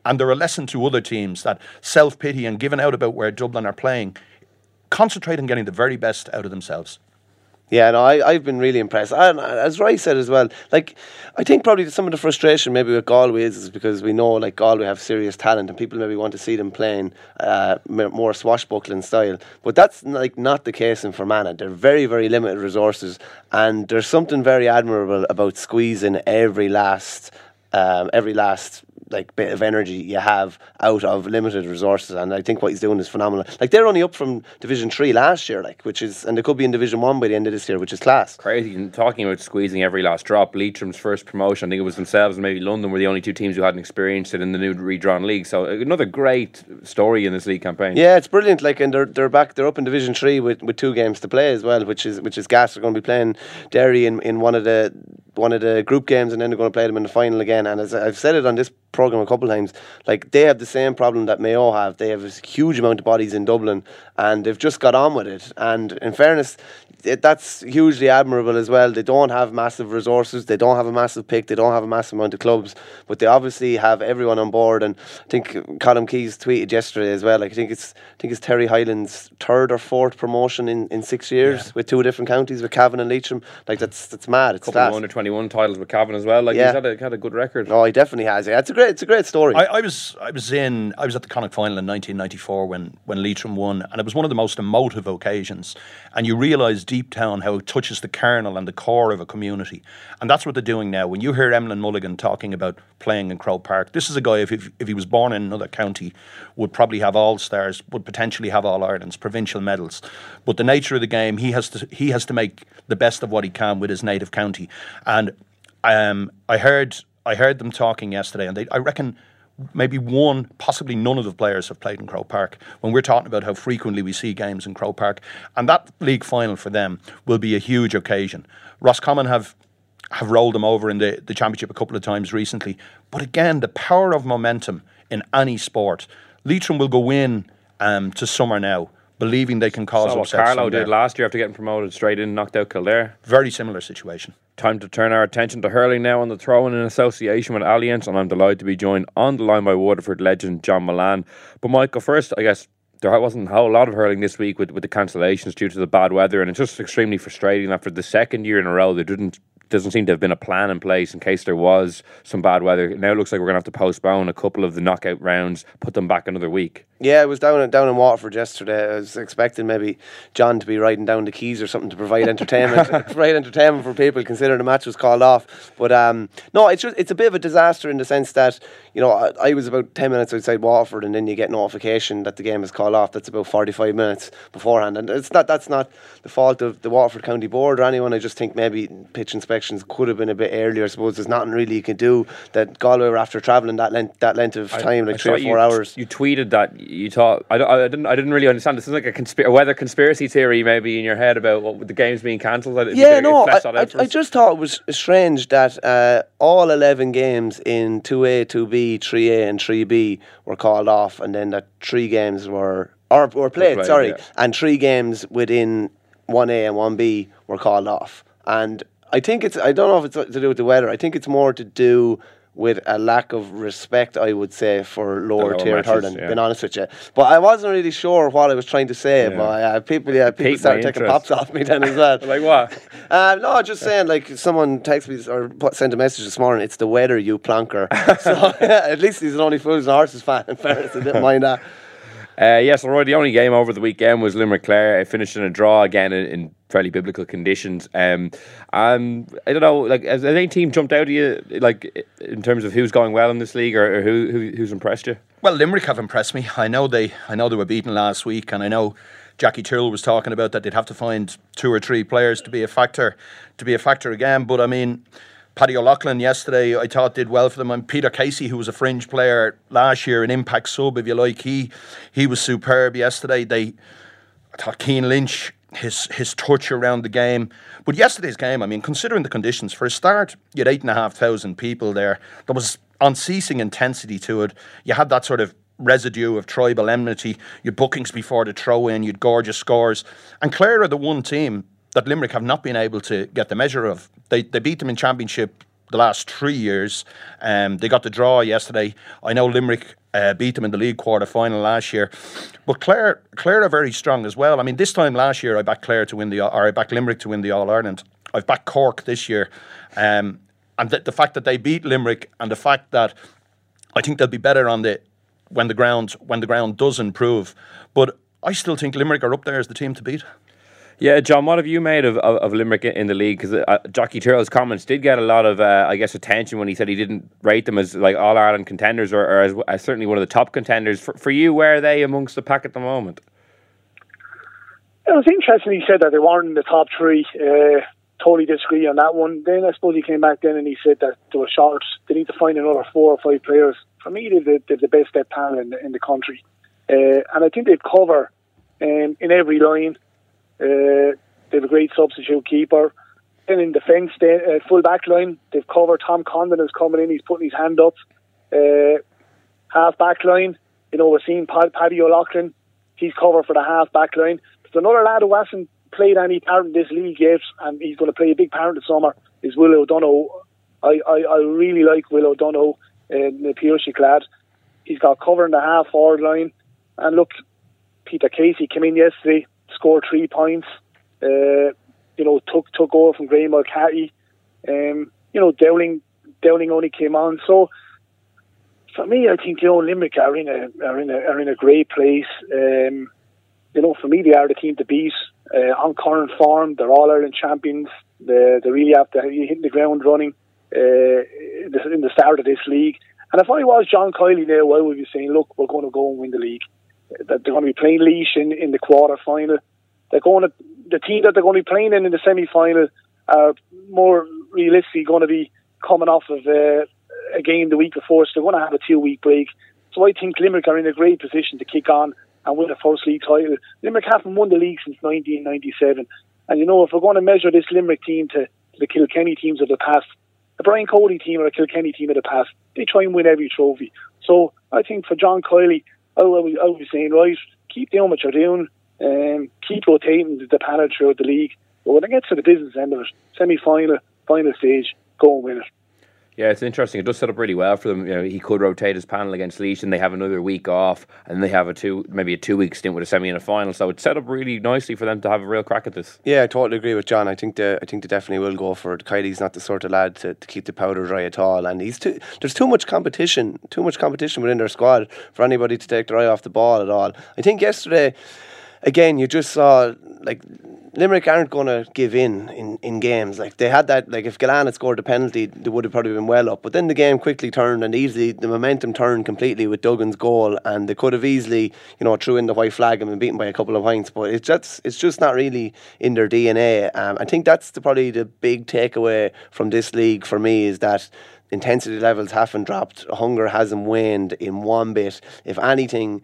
S6: And they're a lesson to other teams that self pity and giving out about where Dublin are playing, concentrate on getting the very best out of themselves.
S5: Yeah, no, I, I've been really impressed. And uh, as Roy said as well, like, I think probably some of the frustration maybe with Galway is, is because we know, like, Galway have serious talent and people maybe want to see them playing uh, more swashbuckling style. But that's, like, not the case in Fermanagh. They're very, very limited resources and there's something very admirable about squeezing every last, um, every last like bit of energy you have out of limited resources and I think what he's doing is phenomenal. Like they're only up from Division Three last year, like which is and they could be in Division One by the end of this year, which is class.
S4: crazy. And talking about squeezing every last drop, Leitrim's first promotion, I think it was themselves and maybe London were the only two teams who hadn't experienced it in the new redrawn league. So uh, another great story in this league campaign.
S5: Yeah, it's brilliant. Like, and they're they're back. They're up in Division Three with, with two games to play as well, which is which is gas. They're going to be playing Derry in, in one of the one of the group games, and then they're going to play them in the final again. And as I've said it on this program a couple of times, like they have the same problem that Mayo have. They have a huge amount of bodies in Dublin, and they've just got on with it. And in fairness. It, that's hugely admirable as well. They don't have massive resources. They don't have a massive pick. They don't have a massive amount of clubs, but they obviously have everyone on board. And I think Colin Keys tweeted yesterday as well. Like I think it's I think it's Terry Hyland's third or fourth promotion in, in six years with two different counties with Cavan and Leitrim. Like that's that's mad. It's
S4: couple
S5: class.
S4: of under twenty one titles with Cavan as well. Like
S5: Yeah.
S4: he's had a had a good record.
S5: Oh, he definitely has. Yeah, it's a great it's a great story.
S6: I, I was I was in I was at the Connacht final in 1994 when when Leitrim won, and it was one of the most emotive occasions. And you realise deep down how it touches the kernel and the core of a community, and that's what they're doing now. When you hear Emlyn Mulligan talking about playing in Croke Park, this is a guy if if, if he was born in another county would probably have all stars, would potentially have all Ireland's provincial medals. But the nature of the game, he has to he has to make the best of what he can with his native county, and um, I heard I heard them talking yesterday, and they, I reckon maybe one, possibly none of the players have played in Croke Park. When we're talking about how frequently we see games in Croke Park, and that league final for them will be a huge occasion. Roscommon have have rolled them over in the, the championship a couple of times recently. But again, the power of momentum in any sport. Leitrim will go in um, to summer now, believing they can cause
S4: So what
S6: upsets. Carlow
S4: did last year after getting promoted straight in, knocked out Kildare.
S6: Very similar situation.
S4: Time to turn our attention to hurling now on the throw in association with Allianz, and I'm delighted to be joined on the line by Waterford legend John Mullane. But Michael, first, I guess there wasn't a whole lot of hurling this week with, with the cancellations due to the bad weather, and it's just extremely frustrating that for the second year in a row they didn't doesn't seem to have been a plan in place in case there was some bad weather. Now it looks like we're going to have to postpone a couple of the knockout rounds, put them back another week.
S5: Yeah, I was down in, down in Waterford yesterday. I was expecting maybe John to be riding down the quays or something to provide entertainment, provide entertainment for people, considering the match was called off. But um, no, it's just it's a bit of a disaster in the sense that you know I, I was about ten minutes outside Waterford, and then you get notification that the game is called off. That's about forty five minutes beforehand, and it's not that's not the fault of the Waterford County Board or anyone. I just think maybe pitch could have been a bit earlier. I suppose there's nothing really you can do. That Galway were after travelling that length that length of time, like
S4: I
S5: three or four
S4: you,
S5: hours.
S4: You tweeted that you thought I, don't- I didn't I didn't really understand. This is like a, consp- a weather conspiracy theory maybe in your head about what the games being cancelled.
S5: Yeah, no, I, I, I just thought it was strange that uh, all 11 games in 2A, 2B, 3A, and 3B were called off, and then that three games were, or were played,
S4: played,
S5: sorry,
S4: yeah.
S5: and three games within 1A and 1B were called off. And I think it's, I don't know if it's to do with the weather, I think it's more to do with a lack of respect, I would say, for lower,
S4: lower
S5: tier
S4: matches,
S5: hurling,
S4: yeah.
S5: being honest with you. But I wasn't really sure what I was trying to say, but uh, people, yeah, people
S4: Piqued
S5: started taking pops off me then as well.
S4: like what?
S5: Uh, no, just saying, like someone texted me or sent a message this morning. It's the weather, you plonker. so at least he's an only fools and horses fan. In fairness, I didn't mind that.
S4: Uh, yes, Roy, the only game over the weekend was Limerick Clare. Finished in a draw again in, in fairly biblical conditions. Um, and I don't know, like, has any team jumped out at you, like, in terms of who's going well in this league or, or who, who who's impressed you?
S6: Well, Limerick have impressed me. I know they, I know they were beaten last week, and I know Jackie Tyrrell was talking about that they'd have to find two or three players to be a factor, to be a factor again. But I mean, Paddy O'Loughlin yesterday, I thought did well for them, and Peter Casey, who was a fringe player last year, an impact sub, if you like, he he was superb yesterday. They, I thought Cian Lynch, his his touch around the game. But yesterday's game, I mean, considering the conditions, for a start, you had eight and a half thousand people there. There was unceasing intensity to it. You had that sort of residue of tribal enmity. Your bookings before the throw in, you had gorgeous scores. And Clare are the one team that Limerick have not been able to get the measure of. They they beat them in championship the last three years. Um, they got the draw yesterday. I know Limerick uh, beat them in the league quarter final last year, but Clare Clare are very strong as well. I mean, this time last year I backed Clare to win the or I backed Limerick to win the All Ireland. I've backed Cork this year, um, and the, the fact that they beat Limerick and the fact that I think they'll be better on the when the ground when the ground does improve. But I still think Limerick are up there as the team to beat.
S4: Yeah, John, what have you made of, of, of Limerick in the league? Because uh, Tyrrell's comments did get a lot of, uh, I guess, attention when he said he didn't rate them as like All Ireland contenders or, or as, as certainly one of the top contenders. For, for you, where are they amongst the pack at the moment?
S8: It was interesting he said that they weren't in the top three. Uh, totally disagree on that one. Then I suppose he came back then and he said that they were short. They need to find another four or five players. For me, they're the, the best step panel in the, in the country. Uh, and I think they'd cover um, in every line. Uh, they have a great substitute keeper. Then in defence, uh, full back line, they've covered. Tom Condon is coming in. He's putting his hand up. Uh, half back line, you know, we're seeing Pad- Paddy O'Loughlin. He's covered for the half back line. There's another lad who hasn't played any part in this league yet, and he's going to play a big part in the summer. Is Will O'Donoghue. I, I, I really like Will O'Donoghue in the. He's got cover in the half forward line. And look, Peter Casey came in yesterday, scored three points. Uh, you know, took took over from Graeme Mulcahy. Um, you know, Dowling Dowling only came on. So for me, I think you know Limerick are in a are in a are in a great place. Um, you know, for me, they are the team to beat. Uh, on current form, they're all Ireland champions. They, they really have to hit the ground running uh, in the start of this league. And if I was John Kiely now, I would be saying, look, we're going to go and win the league. That they're going to be playing Laois in, in the quarter final. They're going to the team that they're going to be playing in in the semi final are more realistically going to be coming off of uh, a game the week before, so they're going to have a two week break. So I think Limerick are in a great position to kick on and win a first league title. Limerick haven't won the league since 1997. And you know, if we're going to measure this Limerick team to, the Kilkenny teams of the past, the Brian Cody team or a Kilkenny team of the past, they try and win every trophy. So I think for John Kiely, I was, I was saying, right, keep doing what you're doing, and keep rotating the panel throughout the league. But when it gets to the business end of it, semi final, final stage, go and win it.
S4: Yeah, it's interesting. It does set up really well for them. You know, he could rotate his panel against Laois, and they have another week off, and they have a two, maybe a two week stint with a semi and a final. So it's set up really nicely for them to have a real crack at this.
S5: Yeah, I totally agree with John. I think they, I think they definitely will go for it. Kiely's not the sort of lad to, to keep the powder dry at all, and he's too. There's too much competition, too much competition within their squad for anybody to take their eye off the ball at all. I think yesterday again, you just saw like Limerick aren't going to give in, in in games. Like they had that. Like if Gillane had scored a penalty, they would have probably been well up. But then the game quickly turned and easily the momentum turned completely with Duggan's goal, and they could have easily, you know, threw in the white flag and been beaten by a couple of points. But it's just it's just not really in their DNA. Um, I think that's the, probably the big takeaway from this league for me is that intensity levels haven't dropped, hunger hasn't waned in one bit. If anything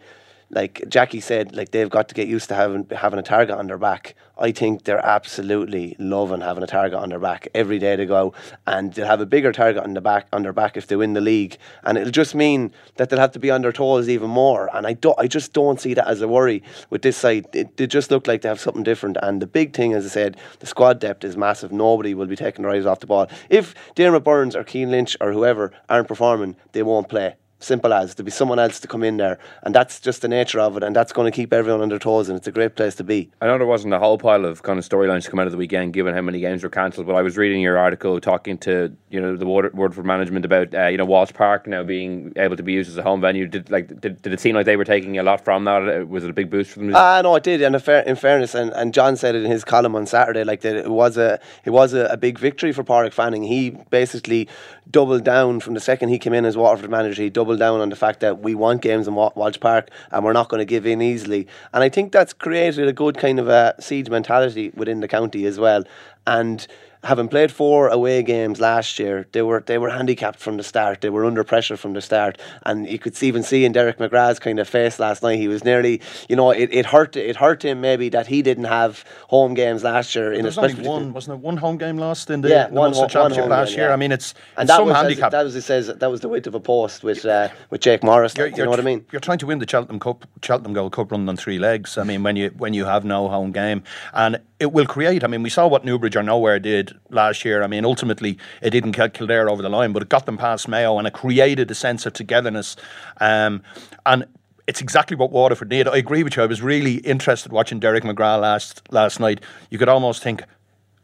S5: like Jackie said, like they've got to get used to having having a target on their back. I think they're absolutely loving having a target on their back every day they go, and they'll have a bigger target on the back on their back if they win the league, and it'll just mean that they'll have to be on their toes even more. And I don't, I just don't see that as a worry with this side. It, they just look like they have something different. And the big thing, as I said, the squad depth is massive. Nobody will be taking their eyes off the ball. If Diarmaid Byrnes or Cian Lynch or whoever aren't performing, they won't play simple as to be someone else to come in there, and that's just the nature of it, and that's going to keep everyone on their toes, and it's a great place to be.
S4: I know there wasn't a whole pile of kind of storylines to come out of the weekend, given how many games were cancelled. But I was reading your article, talking to you know the Waterford management about uh, you know Walsh Park now being able to be used as a home venue. Did like did, did it seem like they were taking a lot from that? Uh, was it a big boost for them?
S5: Ah, uh, no, it did. And in fairness, and, and John said it in his column on Saturday, like that it was a it was a, a big victory for Páraic Fanning. He basically doubled down from the second he came in as Waterford manager. He doubled down on the fact that we want games in Walsh Park and we're not going to give in easily. And I think that's created a good kind of a siege mentality within the county as well. And having played four away games last year, they were they were handicapped from the start. They were under pressure from the start, and you could even see in Derek McGrath's kind of face last night. He was nearly, you know, it, it hurt it hurt him maybe that he didn't have home games last year.
S6: In especially one, wasn't it one home game lost in the, yeah, the one, championship last game, year? Yeah. I mean, it's, and it's
S5: that was,
S6: handicap.
S5: That was it says that was the weight of a post with uh, with Jake Morris. You're, like, you know what I mean?
S6: You're trying to win the Cheltenham Cup, Cheltenham Gold Cup run on three legs. I mean, when you when you have no home game, and it will create. I mean, we saw what Newbridge or Nowhere did last year. I mean, ultimately it didn't get Kildare over the line, but it got them past Mayo and it created a sense of togetherness. Um, and it's exactly what Waterford need. I agree with you. I was really interested watching Derek McGrath last last night. You could almost think.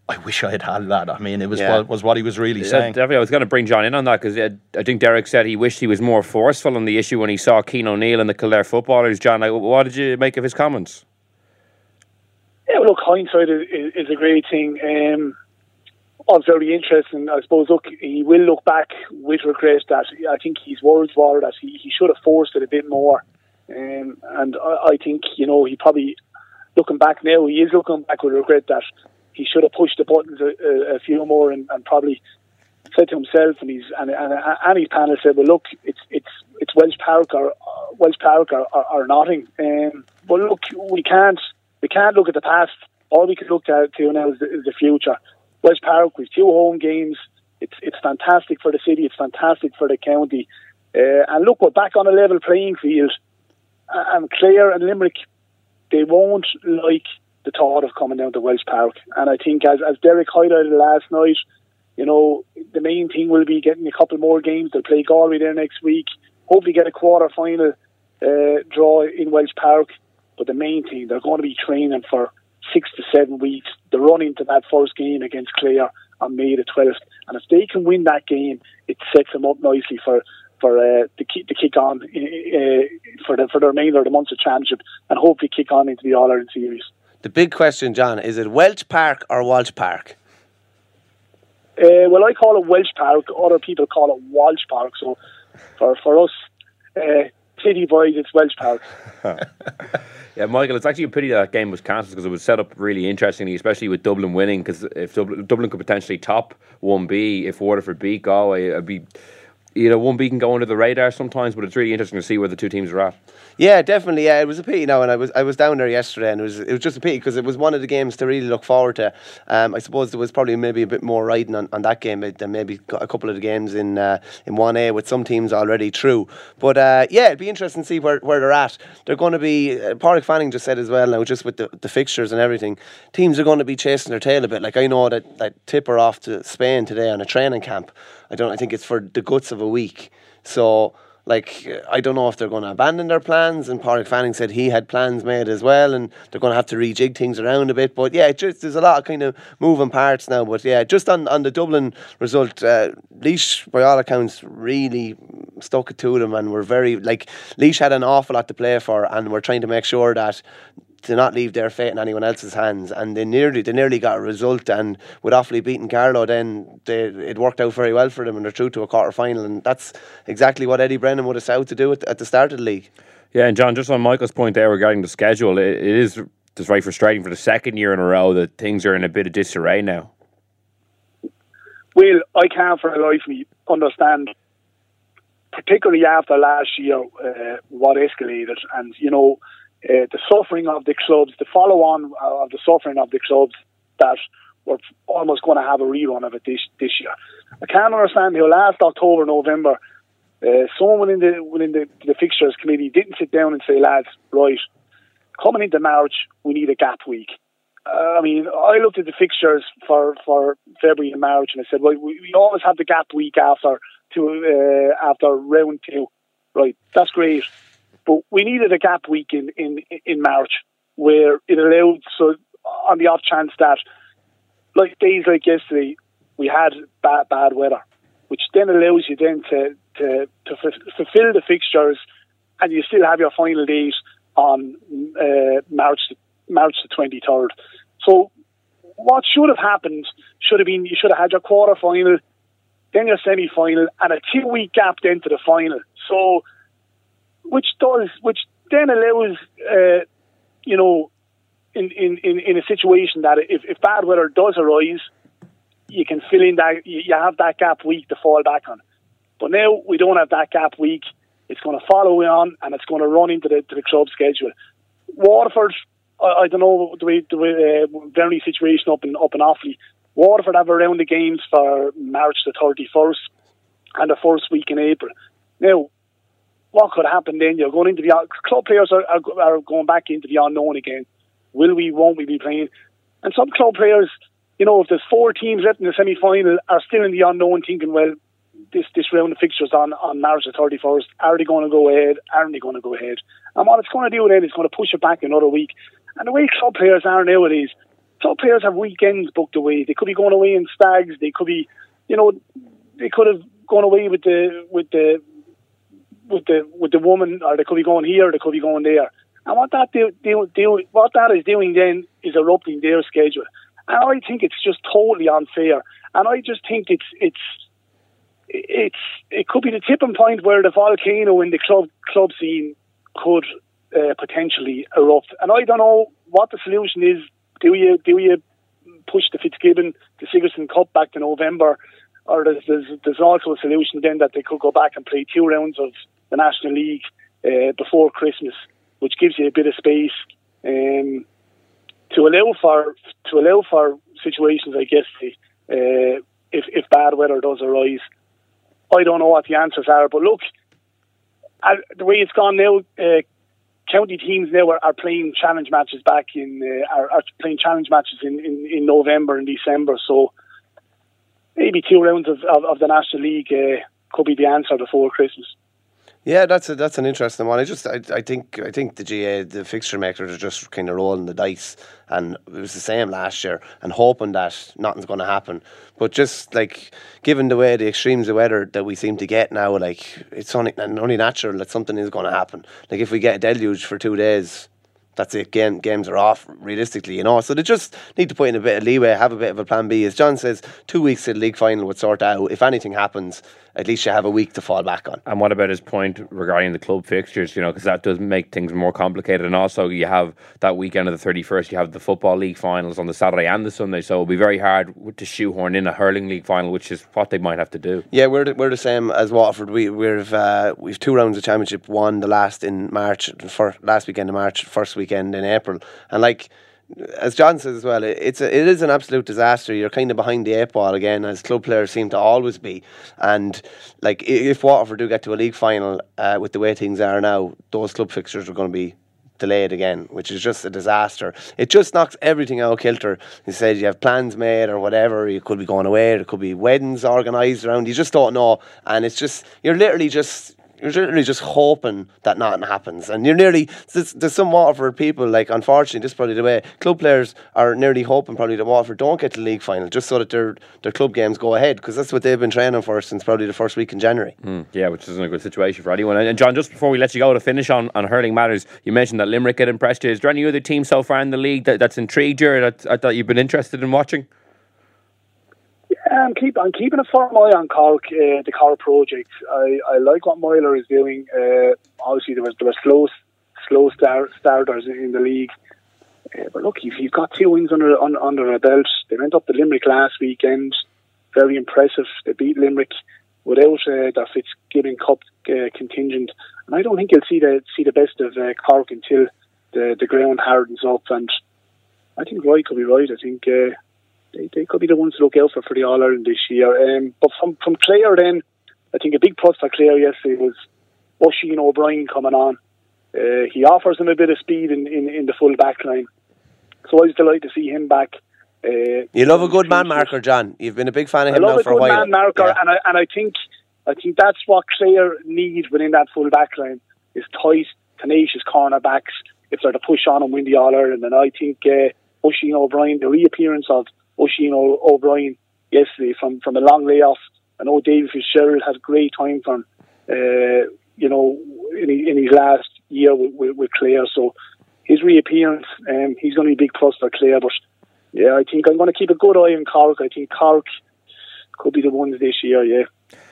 S6: I wish I had had that. I mean, it was yeah. what, was what he was really yeah, saying.
S4: Definitely, I was going to bring John in on that because I think Derek said he wished he was more forceful on the issue when he saw Cian O'Neill and the Kildare footballers. John, what did you make of his comments?
S8: Yeah, look, hindsight is, is a great thing. Um, all very interesting. I suppose, look, he will look back with regret that I think his words were that he, he should have forced it a bit more. Um, and I, I think, you know, he probably, looking back now, he is looking back with regret that he should have pushed the buttons a, a, a few more and, and, probably said to himself and his and, and, and his panel said, well, look, it's it's it's Walsh Park or uh, Walsh Park or, or, or nothing. Um, but look, we can't we can't look at the past. All we can look at to now is the, is the future. Walsh Park with two home games. It's it's fantastic for the city. It's fantastic for the county. Uh, and look, we're back on a level playing field. And Clare and Limerick, they won't like the thought of coming down to Walsh Park. And I think, as as Derek highlighted last night, you know, the main thing will be getting a couple more games. They'll play Galway there next week. Hopefully, get a quarter final uh, draw in Walsh Park. But the main thing, they're going to be training for six to seven weeks. They're running to that first game against Clare on May the 12th. And if they can win that game, it sets them up nicely for for uh, to, keep, to kick on uh, for the for the remainder of the months of championship and hopefully kick on into the All Ireland series.
S5: The big question, John, is it Welch Park or Walsh Park?
S8: Uh, well, I call it Welsh Park. Other people call it Walsh Park. So for for us, uh, city boys, it's Welsh Park.
S4: Yeah, Michael, it's actually a pity that uh, game was cancelled because it was set up really interestingly, especially with Dublin winning. Because if Dublin, Dublin, could potentially top one B if Waterford beat Galway, it'd be you know, one B can go under the radar sometimes, but it's really interesting to see where the two teams are at.
S5: Yeah, definitely. Yeah, it was a pity now, and I was I was down there yesterday, and it was it was just a pity because it was one of the games to really look forward to. Um, I suppose there was probably maybe a bit more riding on, on that game than maybe a couple of the games in uh, in one A with some teams already through. But uh, yeah, it'd be interesting to see where, where they're at. They're going to be. Uh, Fanning just said as well now, just with the, the fixtures and everything, teams are going to be chasing their tail a bit. Like I know that that Tipper off to Spain today on a training camp. I don't. I think it's for the guts of a week. So like I don't know if they're going to abandon their plans. And Pádraig Fanning said he had plans made as well, and they're going to have to rejig things around a bit. But yeah, just there's a lot of kind of moving parts now. But yeah, just on, on the Dublin result, uh, Laois by all accounts really stuck it to them, and we're very like Laois had an awful lot to play for, and we're trying to make sure that to not leave their fate in anyone else's hands. And they nearly they nearly got a result. And with Offaly beating Carlow, then they, it worked out very well for them, and they're through to a quarter final. And that's exactly what Eddie Brennan would have set out to do at, at the start of the league.
S4: Yeah, and John, just on Michael's point there regarding the schedule, it, it is just very frustrating for the second year in a row that things are in a bit of disarray now.
S8: Well, I can't for the life of me understand, particularly after last year, uh, what escalated. And, you know, uh, the suffering of the clubs, the follow on of the suffering of the clubs that we're almost going to have a rerun of it this this year. I can't understand how last October, November, uh, someone within the within the, the fixtures committee didn't sit down and say, lads, right, coming into March, we need a gap week. Uh, I mean, I looked at the fixtures for, for February and March, and I said, well, we, we always have the gap week after to uh, after round two, right? That's great. But we needed a gap week in, in, in March where it allowed, so on the off chance that, like days like yesterday, we had bad, bad weather, which then allows you then to, to, to f- fulfill the fixtures and you still have your final date on uh, March, March the 23rd. So what should have happened should have been you should have had your quarter final, then your semi final, and a two week gap then to the final. So which does, which then allows, uh, you know, in, in, in, in a situation that if, if bad weather does arise, you can fill in that, you have that gap week to fall back on. But now we don't have that gap week. It's going to follow on and it's going to run into the, to the club schedule. Waterford, I, I don't know the way, the way, uh, very situation up in, up in Offaly. Waterford have around the games for March the 31st and the first week in April. Now, what could happen then? You're going into the club players are, are, are going back into the unknown again. Will we? Won't we be playing? And some club players, you know, if there's four teams left in the semi final, are still in the unknown, thinking, well, this this round of fixtures on on March the thirty first. Are they going to go ahead? Aren't they going to go ahead? And what it's going to do then is going to push it back another week. And the way club players are nowadays, club players have weekends booked away. They could be going away in stags. They could be, you know, they could have gone away with the with the with the with the woman, or they could be going here, or they could be going there. And what that do, do, do what that is doing then is erupting their schedule. And I think it's just totally unfair. And I just think it's it's it's it could be the tipping point where the volcano in the club club scene could uh, potentially erupt. And I don't know what the solution is. Do you do you push the Fitzgibbon, the Sigerson Cup back to November, or there's, there's there's also a solution then that they could go back and play two rounds of the National League uh, before Christmas, which gives you a bit of space um, to allow for to allow for situations like yesterday. Uh, if if bad weather does arise, I don't know what the answers are. But look, uh, the way it's gone now, uh, county teams now are, are, playing challenge matches back in uh, are, are, playing challenge matches in, in, in, November and December. So maybe two rounds of, of, of the National League uh, could be the answer before Christmas.
S5: Yeah, that's a, that's an interesting one. I just I, I think I think the GAA the fixture makers are just kind of rolling the dice, and it was the same last year, and hoping that nothing's going to happen. But just like given the way the extremes of weather that we seem to get now, like it's only only natural that something is going to happen. Like if we get a deluge for two days, that's it. Game, games are off realistically, you know. So they just need to put in a bit of leeway, have a bit of a plan B. As John says, two weeks to the league final would sort out. If anything happens, at least you have a week to fall back on.
S4: And what about his point regarding the club fixtures? You know, because that does make things more complicated. And also, you have that weekend of the thirty first. You have the football league finals on the Saturday and the Sunday, so it'll be very hard to shoehorn in a hurling league final, which is what they might have to do.
S5: Yeah, we're the, we're the same as Waterford. We we've uh, we've two rounds of championship. One the last in March, for last weekend in March, first weekend in April, and like as John says as well, it's a, it is an absolute disaster. You're kind of behind the eight ball again, as club players seem to always be. And like if Waterford do get to a league final uh, with the way things are now, those club fixtures are going to be delayed again, which is just a disaster. It just knocks everything out kilter. You said you have plans made or whatever. You could be going away. There could be weddings organised around. You just don't know, and it's just you're literally just you're literally just hoping that nothing happens. And you're nearly, there's, there's some Waterford people, like, unfortunately, this is probably the way, club players are nearly hoping probably that Waterford don't get to the league final just so that their, their club games go ahead because that's what they've been training for since probably the first week in January.
S4: Mm, yeah, which isn't a good situation for anyone. And, John, just before we let you go to finish on, on hurling matters, you mentioned that Limerick had impressed you. Is there any other team so far in the league that, that's intrigued you or that, that you've been interested in watching?
S8: I'm keep I'm keeping a firm eye on Cork, uh, the Cork project. I, I like what Meyler is doing. Uh, obviously, there was there were slow slow start, starters in the league, uh, but look, if you've got two wins under under, under a belt, they went up to Limerick last weekend. Very impressive. They beat Limerick without uh, their Fitzgibbon Cup uh, contingent, and I don't think you'll see the see the best of uh, Cork until the the ground hardens up. And I think Roy could be right. I think. Uh, they, they could be the ones to look out for for the All Ireland this year. Um, but from from Clare, then I think a big plus for Clare yesterday was Oisin O'Brien coming on. Uh, he offers them a bit of speed in, in, in the full back line. So I was delighted to see him back.
S5: Uh, you love a good man marker, John. You've been a big fan of him
S8: now
S5: for a while.
S8: man marker, yeah. and I and I think I think that's what Clare needs within that full back line is tight, tenacious cornerbacks if they're to push on and win the All Ireland. And I think uh, Oisin O'Brien, the reappearance of Oisin O'Brien yesterday from, from a long layoff. I know David Fitzgerald had a great time for him, uh, you know, in, in his last year with, with, with Clare. So his reappearance, um, he's going to be a big plus for Clare. But yeah, I think I'm going to keep a good eye on Cork. I think Cork could be the ones this year, yeah.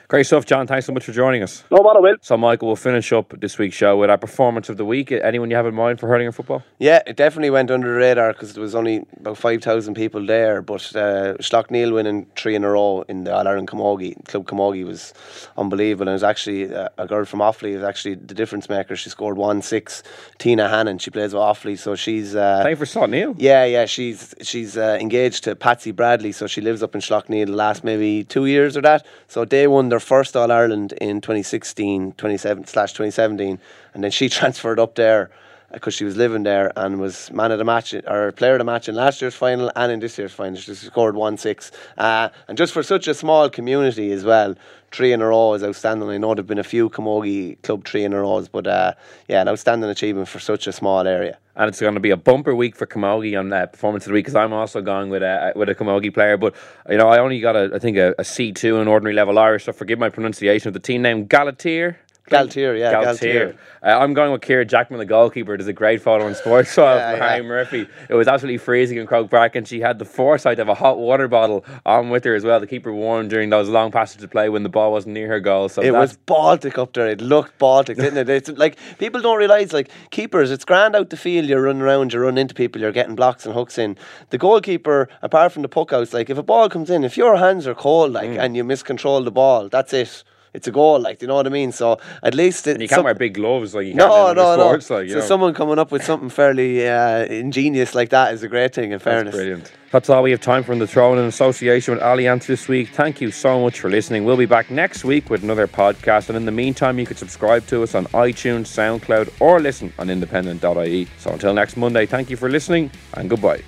S4: Great stuff, John. Thanks so much for joining us.
S8: No matter, Will.
S4: So, Michael, we'll finish up this week's show with our performance of the week. Anyone you have in mind for hurling or football?
S5: Yeah, it definitely went under the radar because there was only about 5,000 people there. But uh, Slaughtneil winning three in a row in the All Ireland Camogie, Club Camogie was unbelievable. And it was actually uh, a girl from Offaly, was actually the difference maker. She scored 1 6. Tina Hannon, she plays with Offaly. So she's. Uh,
S4: Playing for Slaughtneil?
S5: Yeah, yeah. She's she's uh, engaged to Patsy Bradley. So she lives up in Slaughtneil the last maybe two years or that. So they won their first All Ireland in 2016, 27 slash 2017, and then she transferred up there because she was living there and was man of the match or player of the match in last year's final and in this year's final. She scored one six, uh, and just for such a small community as well, three in a row is outstanding. I know there've been a few Camogie club three in a rows, but uh, yeah, an outstanding achievement for such a small area.
S4: And it's going to be a bumper week for Camogie on uh, performance of the week because I'm also going with a with a Camogie player. But you know, I only got a I think a a C two in ordinary level Irish. So forgive my pronunciation of the team name Galatir.
S5: Galtier, yeah,
S4: Galtier. Uh, I'm going with Kira Jackman, the goalkeeper. There's a great photo on Sports yeah, of Harry yeah. Murphy. It was absolutely freezing in Croke Park, and she had the foresight of a hot water bottle on with her as well to keep her warm during those long passages of play when the ball wasn't near her goal. So
S5: it was Baltic up there. It looked Baltic, didn't it? It's like people don't realise, like keepers, it's grand out the field. You're running around, you're running into people, you're getting blocks and hooks in. The goalkeeper, apart from the puck outs, like if a ball comes in, if your hands are cold, like mm. and you miscontrol the ball, that's it it's a goal, like, you know what I mean? So at least
S4: it, you can't some, wear big gloves, like you no, can't no, sports, no. Like,
S5: so
S4: know.
S5: someone coming up with something fairly uh, ingenious like that is a great thing. In fairness,
S4: That's brilliant. That's all we have time for in the throne in association with Allianz this week. Thank you so much for listening. We'll be back next week with another podcast, and in the meantime, you can subscribe to us on iTunes, SoundCloud, or listen on independent.ie. So until next Monday, thank you for listening and goodbye.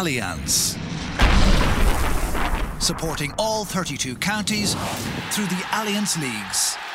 S3: Allianz. Supporting all 32 counties through the Allianz Leagues.